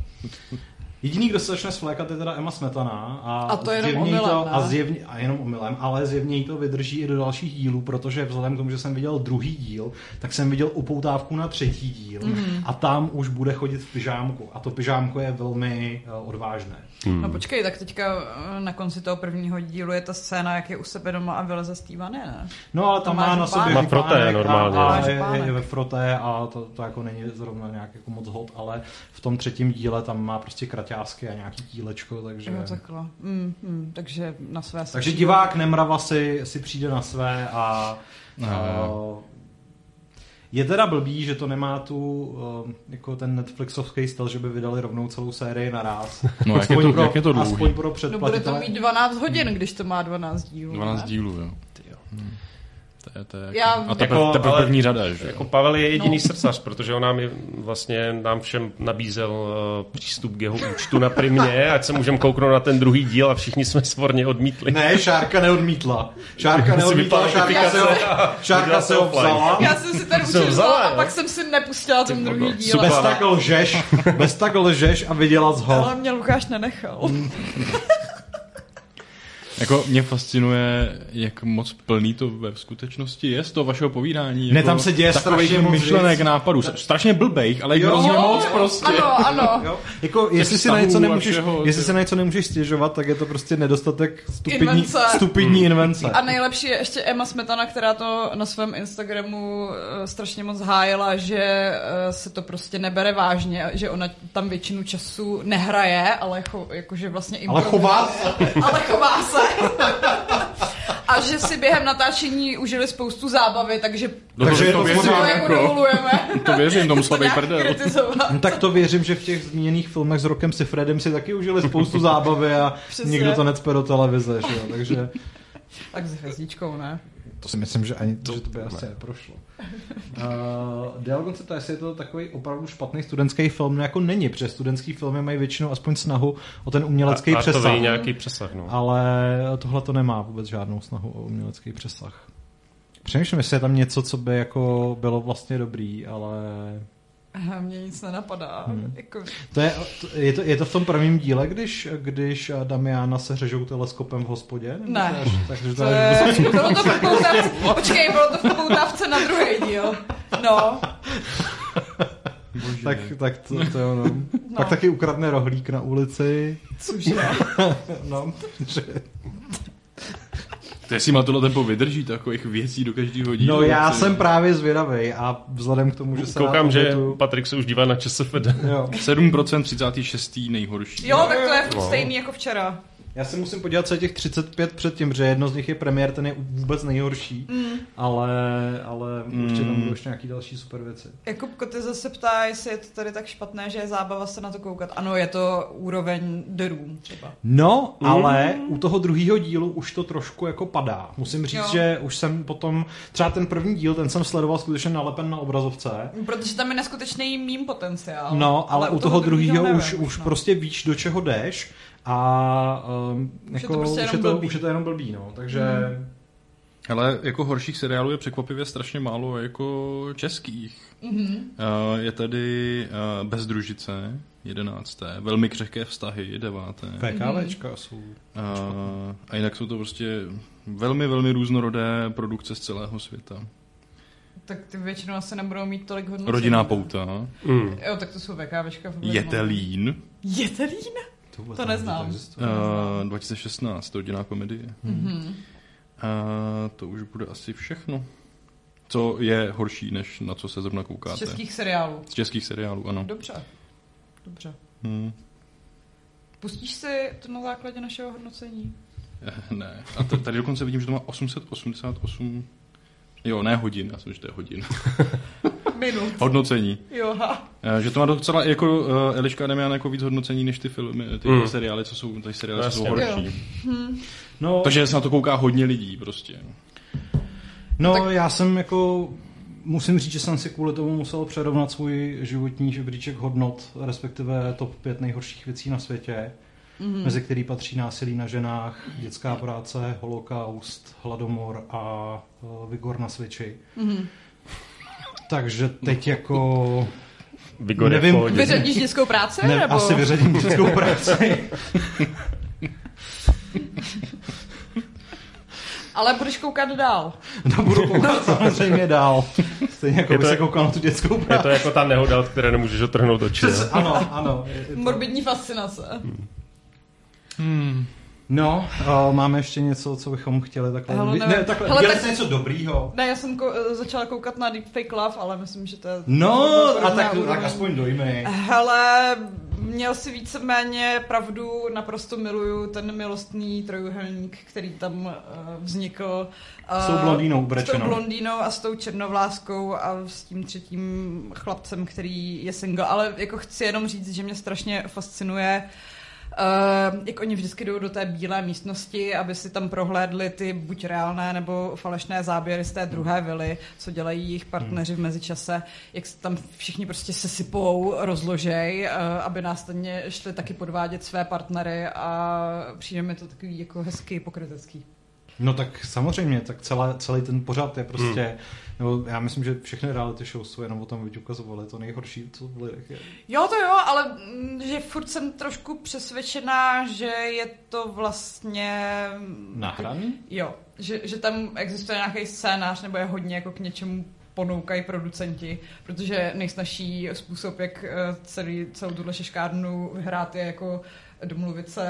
[SPEAKER 3] Jediný, kdo se začne svlékat, je teda Emma Smetana. A,
[SPEAKER 1] A to jenom omylem,
[SPEAKER 3] to,
[SPEAKER 1] ne?
[SPEAKER 3] a, zjevně, a jenom omylem, ale zjevně jí to vydrží i do dalších dílů, protože vzhledem k tomu, že jsem viděl druhý díl, tak jsem viděl upoutávku na třetí díl
[SPEAKER 1] Mhm.
[SPEAKER 3] mm. a tam už bude chodit v pyžámku. A to pyžámko je velmi uh, odvážné.
[SPEAKER 2] Hmm.
[SPEAKER 1] No počkej, tak teďka eh, na konci toho prvního dílu je ta scéna, jak je u sebe doma a vyleze z ne?
[SPEAKER 3] No ale tam má na sobě
[SPEAKER 2] Má froté normálně.
[SPEAKER 3] A, a
[SPEAKER 1] Máš
[SPEAKER 3] je,
[SPEAKER 1] župánek.
[SPEAKER 3] je, ve froté a to, to jako není zrovna nějak jako moc hot, ale v tom třetím díle tam má prostě kraťásky a nějaký dílečko, takže...
[SPEAKER 1] Jo, takhle. Mm, mm, takže na své se
[SPEAKER 3] Takže
[SPEAKER 1] přijde.
[SPEAKER 3] divák Nemrava si, si přijde na své a uh, je teda blbý, že to nemá tu uh, jako ten Netflixovský styl, že by vydali rovnou celou sérii naraz. [laughs]
[SPEAKER 4] No, jak je
[SPEAKER 3] Aspoň
[SPEAKER 4] to, jak je to dlouhý?
[SPEAKER 3] Aspoň pro
[SPEAKER 1] No bude to
[SPEAKER 3] předplatitele.
[SPEAKER 1] mít 12 hodin, když to má 12 dílů.
[SPEAKER 4] 12
[SPEAKER 1] ne?
[SPEAKER 4] dílů, jo.
[SPEAKER 2] jo.
[SPEAKER 4] Hmm. To je, to je
[SPEAKER 1] Já-
[SPEAKER 4] jako, a teprve,
[SPEAKER 2] Jako,
[SPEAKER 4] teprve
[SPEAKER 2] ale-
[SPEAKER 4] první řada, že jo.
[SPEAKER 2] Jako Pavel je jediný
[SPEAKER 1] No.
[SPEAKER 2] srdcař, protože on nám je, vlastně nám všem nabízel uh, přístup k jeho účtu na primě, [laughs] ať se můžeme kouknout na ten druhý díl a všichni jsme svorně odmítli.
[SPEAKER 3] Ne, Šárka neodmítla. Šárka neodmítla, Šárka se ho, Šárka se ho vzala.
[SPEAKER 1] Já jsem si ten účet
[SPEAKER 2] vzala,
[SPEAKER 1] vzala a pak jsem si nepustila ten druhý díl.
[SPEAKER 3] Bez tak lžeš, bez tak lžeš a viděla z [laughs] ho.
[SPEAKER 1] Ale mě Lukáš nenechal.
[SPEAKER 4] Jako mě fascinuje, jak moc plný to ve skutečnosti je z toho vašeho povídání.
[SPEAKER 3] Ne,
[SPEAKER 4] jako
[SPEAKER 3] tam se děje strašně moc
[SPEAKER 4] myšlenek, nápadů. Strašně blbejch, ale
[SPEAKER 3] Jo,
[SPEAKER 4] hrozně
[SPEAKER 3] jo,
[SPEAKER 4] moc prostě.
[SPEAKER 1] Ano, ano. [laughs]
[SPEAKER 3] Jo? Jako, jestli si, na něco nemůžeš,
[SPEAKER 4] všeho,
[SPEAKER 3] jestli si na něco nemůžeš stěžovat, tak je to prostě nedostatek stupidní,
[SPEAKER 1] Invence.
[SPEAKER 3] stupidní invence.
[SPEAKER 1] A nejlepší je ještě Emma Smetana, která to na svém Instagramu eh, strašně moc hájila, že eh, se to prostě nebere vážně, že ona tam většinu času nehraje, ale cho, jakože vlastně
[SPEAKER 3] Ale chová se. [laughs]
[SPEAKER 1] Ale chová se. A že si během natáčení užili spoustu zábavy, takže
[SPEAKER 4] No,
[SPEAKER 3] Takže
[SPEAKER 4] to, to
[SPEAKER 3] to
[SPEAKER 4] věřím,
[SPEAKER 1] jako
[SPEAKER 4] jako,
[SPEAKER 1] dovolujeme.
[SPEAKER 4] to věřím tomu [laughs]
[SPEAKER 1] To
[SPEAKER 4] slabý prdel.
[SPEAKER 3] No, tak to věřím, že v těch zmíněných filmech s Rokem si Fredem si taky užili spoustu [laughs] zábavy a
[SPEAKER 1] Přesně.
[SPEAKER 3] nikdo to necpe do televize, že jo? takže
[SPEAKER 1] Tak s hvězdičkou, ne?
[SPEAKER 3] To si myslím, že ani to, že to by asi neprošlo. [laughs] Uh, Dialogon se ptá, jestli je to takový opravdu špatný studentský film, no jako není, protože studentský filmy mají většinou aspoň snahu o ten umělecký
[SPEAKER 2] a, a to
[SPEAKER 3] přesah.
[SPEAKER 2] ví nějaký přesah, no.
[SPEAKER 3] Ale tohle to nemá vůbec žádnou snahu o umělecký přesah. Přemýšlím, jestli je tam něco, co by jako bylo vlastně dobrý, ale
[SPEAKER 1] Aha, Mně nic nenapadá.
[SPEAKER 3] Hmm.
[SPEAKER 1] Jako,
[SPEAKER 3] to je, to- je, to, je to v tom prvním díle, když, když Damiana se řežou teleskopem v hospodě? Nebo
[SPEAKER 1] Ne.
[SPEAKER 3] Takže to je, [laughs]
[SPEAKER 1] bylo to v poutávce, počkej, bylo to v poutávce na druhý díl. No, [laughs]
[SPEAKER 3] tak, tak to, to je ono. No. Pak taky ukradne rohlík na ulici.
[SPEAKER 1] cože. [laughs]
[SPEAKER 3] No, že...
[SPEAKER 4] To jestli má tohle tempo vydrží takových věcí do každého dílu.
[SPEAKER 3] no já
[SPEAKER 4] si-
[SPEAKER 3] jsem právě zvědavý a vzhledem k tomu, že se
[SPEAKER 2] Koukám, že
[SPEAKER 3] obětuju-
[SPEAKER 2] Patrik se už dívá na ČSFD.
[SPEAKER 3] Jo.
[SPEAKER 4] 7% 36. nejhorší.
[SPEAKER 1] Jo, tak to je
[SPEAKER 2] No.
[SPEAKER 1] stejný jako včera.
[SPEAKER 3] Já se musím podívat, co je těch 35 předtím, že jedno z nich je premiér, ten je vůbec nejhorší, mm. ale, ale mm. určitě tam budou ještě nějaký další super věci.
[SPEAKER 1] Jakub Koty zase ptá, jestli je to tady tak špatné, že je zábava se na to koukat. Ano, je to úroveň The Room třeba.
[SPEAKER 3] No, mm. ale u toho druhého dílu už to trošku jako padá. Musím říct,
[SPEAKER 1] Jo.
[SPEAKER 3] že už jsem potom, třeba ten první díl, ten jsem sledoval skutečně nalepen na obrazovce.
[SPEAKER 1] Protože tam je neskutečný mým potenciál.
[SPEAKER 3] No, ale, u toho druhého
[SPEAKER 1] nevím
[SPEAKER 3] už, už
[SPEAKER 1] no.
[SPEAKER 3] prostě víš, do čeho jdeš a um,
[SPEAKER 1] Už je
[SPEAKER 3] jako,
[SPEAKER 1] to prostě
[SPEAKER 3] už,
[SPEAKER 1] jenom
[SPEAKER 3] je to,
[SPEAKER 1] blbý.
[SPEAKER 3] už je to jenom blbý, no. Takže
[SPEAKER 1] Mhm.
[SPEAKER 4] Ale jako horších seriálů je překvapivě strašně málo jako českých.
[SPEAKER 1] Mhm.
[SPEAKER 4] Uh, je tady uh, Bezdružice, jedenácté, Velmi křehké vztahy, deváté.
[SPEAKER 3] VKVčka jsou...
[SPEAKER 4] Uh, a jinak jsou to prostě velmi, velmi různorodé produkce z celého světa.
[SPEAKER 1] Tak ty většinou asi nebudou mít tolik hodnocení.
[SPEAKER 4] Rodinná pouta,
[SPEAKER 2] Mm.
[SPEAKER 1] Jo, tak to jsou VKVčka.
[SPEAKER 4] Jetelín,
[SPEAKER 1] Jetelín?
[SPEAKER 3] Vůbec
[SPEAKER 1] To
[SPEAKER 3] nevím, že
[SPEAKER 1] neznám.
[SPEAKER 3] existuje.
[SPEAKER 4] uh, 2016, rodinná komedie.
[SPEAKER 1] Mhm.
[SPEAKER 4] A to už bude asi všechno. Co je horší, než na co se zrovna
[SPEAKER 1] Z
[SPEAKER 4] koukáte.
[SPEAKER 1] českých seriálů.
[SPEAKER 4] Z českých seriálů, ano.
[SPEAKER 1] Dobře. Dobře.
[SPEAKER 4] Hmm.
[SPEAKER 1] Pustíš si to na základě našeho hodnocení?
[SPEAKER 4] Eh, Ne. A t- tady dokonce vidím, že to má 888... Jo, ne hodin, já jsem, že to je hodin. [laughs]
[SPEAKER 1] Minut.
[SPEAKER 4] Hodnocení.
[SPEAKER 1] Jo, ha.
[SPEAKER 4] Eh, Že to má docela jako uh, Eliška Demian jako víc hodnocení než ty filmy, ty
[SPEAKER 2] Hmm.
[SPEAKER 4] mm. seriály, co jsou, ty seriály jsou horší.
[SPEAKER 3] No,
[SPEAKER 4] Takže se na to kouká hodně lidí prostě.
[SPEAKER 3] No,
[SPEAKER 1] Tak-
[SPEAKER 3] já jsem jako musím říct, že jsem si kvůli tomu musel přerovnat svůj životní žebříček hodnot, respektive top 5 nejhorších věcí na světě,
[SPEAKER 1] Mhm.
[SPEAKER 3] mm. mezi který patří násilí na ženách, dětská práce, holokaust, hladomor a uh, vigor na sviči.
[SPEAKER 1] Mhm.
[SPEAKER 3] Takže teď jako...
[SPEAKER 2] Vigor je v
[SPEAKER 3] Nevím.
[SPEAKER 1] Vyřadíš dětskou práci?
[SPEAKER 3] Ne,
[SPEAKER 1] nebo?
[SPEAKER 3] asi vyřadím dětskou práci.
[SPEAKER 1] Ale budeš koukat dál.
[SPEAKER 3] No budu koukat samozřejmě dál. Stejně jako
[SPEAKER 2] Je
[SPEAKER 3] by
[SPEAKER 2] to-
[SPEAKER 3] se koukal na tu dětskou
[SPEAKER 2] Je
[SPEAKER 3] práci.
[SPEAKER 2] to jako ta nehoda, od které nemůžeš otrhnout oči.
[SPEAKER 3] Ano, ano. je- je to-
[SPEAKER 1] Morbidní fascinace.
[SPEAKER 3] No, uh, máme ještě něco, co bychom chtěli takhle...
[SPEAKER 1] Hele, nevím.
[SPEAKER 3] ne, takhle,
[SPEAKER 1] Hele, tak-
[SPEAKER 3] něco dobrýho.
[SPEAKER 1] Ne, já jsem ko- začala koukat na Deepfake Love, ale myslím, že to je...
[SPEAKER 3] No, a tak, tak aspoň dojmy.
[SPEAKER 1] Hele, měl si víceméně pravdu, naprosto miluju ten milostný trojuhelník, který tam uh, vznikl. Uh,
[SPEAKER 3] S tou blondýnou
[SPEAKER 1] S tou
[SPEAKER 3] ubrečenou.
[SPEAKER 1] blondýnou a s tou černovláskou a s tím třetím chlapcem, který je single. Ale jako chci jenom říct, že mě strašně fascinuje Uh, jak oni vždycky jdou do té bílé místnosti, aby si tam prohlédli ty buď reálné nebo falešné záběry z té druhé vily, co dělají jejich partneři v mezičase, jak se tam všichni prostě sesypou, rozložej, uh, aby následně šli taky podvádět své partnery a přijde mi to takový jako hezký, pokrytecký.
[SPEAKER 3] No tak samozřejmě, tak celé, celý ten pořad je prostě, hmm. nebo já myslím, že všechny reality show jsou jenom o tom, aby ti ukazovali to nejhorší, co v lidech je.
[SPEAKER 1] Jo, to jo, ale mm, že furt jsem trošku přesvědčená, že je to vlastně...
[SPEAKER 3] Nahraný?
[SPEAKER 1] Jo, že, že tam existuje nějaký scénář, nebo je hodně jako k něčemu ponoukají producenti, protože nejsnažší způsob, jak eh, celý, celou tuhle šeškárnu vyhrát, je jako domluvit se,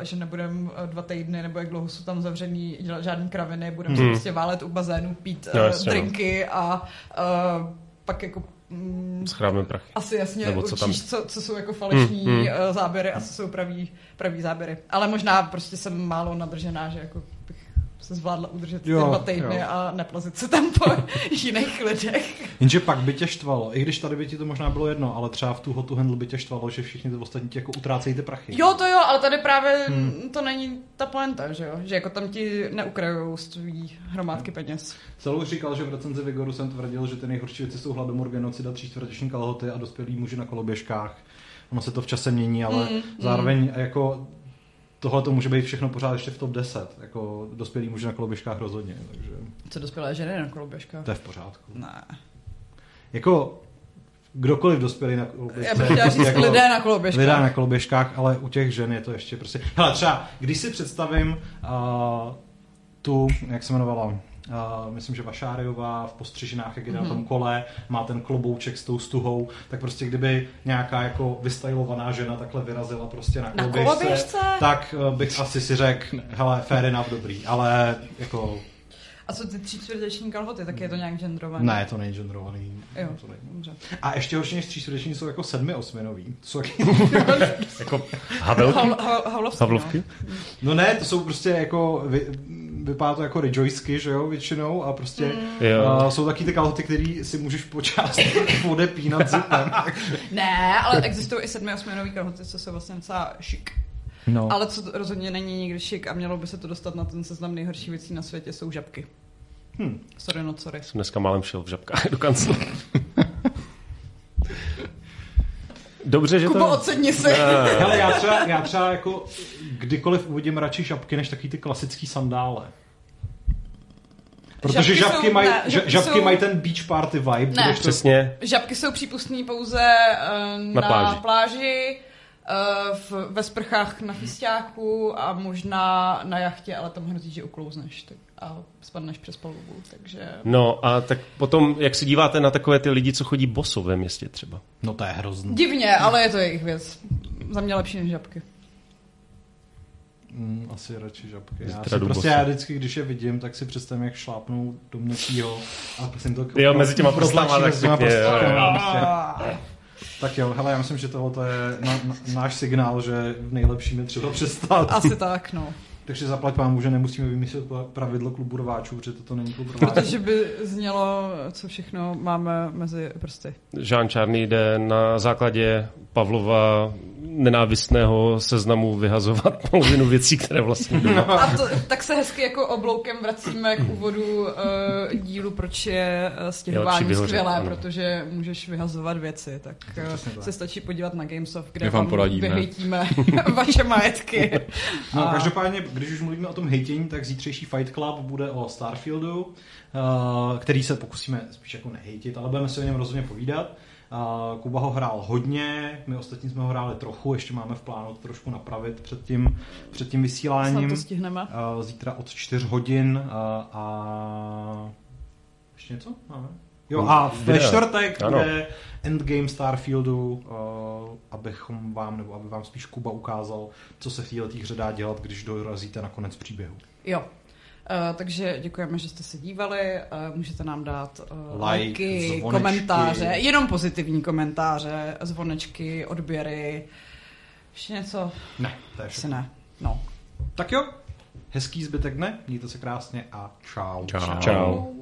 [SPEAKER 1] eh, že nebudeme eh, dva týdny, nebo jak dlouho jsou tam zavřený, dělat žádný kraviny, budeme
[SPEAKER 2] Hmm.
[SPEAKER 1] se prostě válet u bazénu, pít
[SPEAKER 2] No,
[SPEAKER 1] eh,
[SPEAKER 2] jasně, no.
[SPEAKER 1] drinky a eh, pak jako mm,
[SPEAKER 2] Schrábneme prachy.
[SPEAKER 1] asi jasně
[SPEAKER 2] Nebo co
[SPEAKER 1] určíš,
[SPEAKER 2] tam-
[SPEAKER 1] co, co jsou jako falešní
[SPEAKER 2] Hmm,
[SPEAKER 1] hmm, záběry a co jsou pravý, pravý záběry. Ale možná prostě jsem málo nadržená, že jako se zvládla udržet
[SPEAKER 3] Jo,
[SPEAKER 1] ty dva týdny
[SPEAKER 3] jo.
[SPEAKER 1] a neplazit se tam po [laughs] jiných lidech.
[SPEAKER 3] Jenže pak by tě štvalo, i když tady by ti to možná bylo jedno, ale třeba v tu hotu handle by tě štvalo, že všichni ty ostatní ti jako utrácejí ty prachy.
[SPEAKER 1] Jo, to jo, ale tady právě
[SPEAKER 3] Hmm.
[SPEAKER 1] hmm. to není ta poenta, že jo? Že jako tam ti neukrajujou svý hromádky peněz.
[SPEAKER 3] Celou říkal, že v recenzi Vigoru jsem tvrdil, že ty nejhorší věci jsou hladomor, genocida, tříčtvrteční kalhoty a dospělí muži na koloběžkách. Ono se to v čase mění, ale
[SPEAKER 1] Mm, mm.
[SPEAKER 3] zároveň jako tohle to může být všechno pořád ještě v top 10. Jako dospělí muži na koloběžkách rozhodně, takže
[SPEAKER 1] Co dospělé ženy na koloběžkách?
[SPEAKER 3] to je v pořádku.
[SPEAKER 1] Ne.
[SPEAKER 3] Jako kdokoliv dospělý na
[SPEAKER 1] Já
[SPEAKER 3] koloběžce.
[SPEAKER 1] bych chtěla říct
[SPEAKER 3] jako
[SPEAKER 1] lidé na koloběžkách.
[SPEAKER 3] Lidé na koloběžkách, ale u těch žen je to ještě prostě... Hele, třeba, když si představím uh, tu, jak se jmenovala, uh, myslím, že Vašáriová v postřižinách, jak jde
[SPEAKER 1] Mhm.
[SPEAKER 3] na tom kole, má ten klobouček s tou stuhou, tak prostě kdyby nějaká jako vystylovaná žena takhle vyrazila prostě na
[SPEAKER 1] Na
[SPEAKER 3] koloběžce, tak uh, bych asi si řekl, hele, fair enough, dobrý, ale jako...
[SPEAKER 1] A co ty tří čtvrteční kalhoty, tak je to nějak genderované?
[SPEAKER 3] Ne, to není genderovaný.
[SPEAKER 1] Jo,
[SPEAKER 3] To není.
[SPEAKER 1] dobře.
[SPEAKER 3] A ještě horší než třísrdeční jsou jako sedmi osminový. To jsou taky...
[SPEAKER 2] Jako Havelky?
[SPEAKER 1] Hav, hav, havlovský,
[SPEAKER 2] Havlovky?
[SPEAKER 3] No ne, to jsou prostě jako, vy, vypadá to jako rejoiceky, že jo, většinou a prostě
[SPEAKER 1] Mm.
[SPEAKER 3] Uh, jsou taky ty kalhoty, které si můžeš počást [laughs] odepínat zipem. [laughs]
[SPEAKER 1] Ne, ale existují i sedmi osminový kalhoty, co jsou vlastně docela šik.
[SPEAKER 3] No.
[SPEAKER 1] Ale co to rozhodně není nikdy šik a mělo by se to dostat na ten seznam nejhorší věcí na světě, jsou žabky.
[SPEAKER 3] Hm.
[SPEAKER 1] Sorry, no sorry.
[SPEAKER 2] Jsem dneska málem šel v žabkách [laughs] do kanclu. Dobře, že
[SPEAKER 1] Kubo,
[SPEAKER 2] to...
[SPEAKER 1] ocedni se.
[SPEAKER 3] Hele, já třeba, já třeba jako kdykoliv uvidím radši žabky, než takový ty klasický sandále. Protože
[SPEAKER 1] Žabky
[SPEAKER 3] žabky,
[SPEAKER 1] jsou-
[SPEAKER 3] mají,
[SPEAKER 1] ne,
[SPEAKER 3] žabky,
[SPEAKER 1] žabky jsou-
[SPEAKER 3] mají ten beach party vibe.
[SPEAKER 1] Ne.
[SPEAKER 2] Přesně.
[SPEAKER 1] Žabky jsou přípustné pouze uh,
[SPEAKER 2] Na
[SPEAKER 1] na,
[SPEAKER 2] pláži.
[SPEAKER 1] pláži uh, v, ve sprchách na festiáku a možná na jachtě, ale tam hrozí, že uklouzneš tak, a spadneš přes palubu, takže...
[SPEAKER 2] No a tak potom, jak se díváte na takové ty lidi, co chodí boso ve městě třeba?
[SPEAKER 3] No to je hrozný.
[SPEAKER 1] Divně, ale je to jejich věc. Za mě lepší než žabky.
[SPEAKER 3] Asi radši žabky. Já, si prostě já vždycky, když je vidím, tak si představím, jak šlápnou do měkkýho a prosím to
[SPEAKER 2] Jo, mezi těma
[SPEAKER 3] protlačí
[SPEAKER 2] tak pěkně, jo,
[SPEAKER 3] prstama,
[SPEAKER 2] jo.
[SPEAKER 3] prostě. Tak jo, hele, já myslím, že tohle je na, na, náš signál, že v nejlepším je třeba přestat.
[SPEAKER 1] Asi tak, no.
[SPEAKER 3] Takže zaplať vám, že nemusíme vymyslet pravidlo klubu rváčů, protože toto není klub rváčů.
[SPEAKER 1] Protože by znělo, co všechno máme mezi prsty.
[SPEAKER 2] Žán Čárný jde na základě Pavlova nenávistného seznamu vyhazovat [laughs] polovinu věcí, které vlastně doma.
[SPEAKER 1] A to, tak se hezky jako obloukem vracíme k úvodu uh, dílu, proč je
[SPEAKER 2] Jo,
[SPEAKER 1] stěhování
[SPEAKER 2] vyhořet,
[SPEAKER 1] skvělé,
[SPEAKER 2] ano.
[SPEAKER 1] protože můžeš vyhazovat věci. Tak uh, se stačí podívat na Gamesoft, kde
[SPEAKER 4] My vám poradíme.
[SPEAKER 1] vyhejtíme [laughs] vaše majetky.
[SPEAKER 3] No,
[SPEAKER 1] A-
[SPEAKER 3] každopádně, když už mluvíme o tom hejtění, tak zítřejší Fight Club bude o Starfieldu, uh, který se pokusíme spíš jako nehejtit, ale budeme si o něm rozhodně povídat. Kuba ho hrál hodně, my ostatní jsme ho hráli trochu, ještě máme v plánu to trošku napravit před tím, před tím
[SPEAKER 1] Snad
[SPEAKER 3] vysíláním.
[SPEAKER 1] to stihneme.
[SPEAKER 3] Zítra od 4 hodin a ještě něco máme? Jo, a ve čtvrtek
[SPEAKER 2] Ano.
[SPEAKER 3] bude Endgame Starfieldu, uh, abychom vám, nebo aby vám spíš Kuba ukázal, co se v této hře dá dělat, když dorazíte na konec příběhu.
[SPEAKER 1] Jo. Uh, takže děkujeme, že jste se dívali. Uh, můžete nám dát uh,
[SPEAKER 3] Like,
[SPEAKER 1] lajky,
[SPEAKER 3] zvonečky.
[SPEAKER 1] komentáře, jenom pozitivní komentáře, zvonečky, odběry. Ještě něco?
[SPEAKER 3] Ne, to je
[SPEAKER 1] ne. No.
[SPEAKER 3] Tak jo, hezký zbytek dne, mějte se krásně a čau.
[SPEAKER 4] Čau.
[SPEAKER 2] Čau.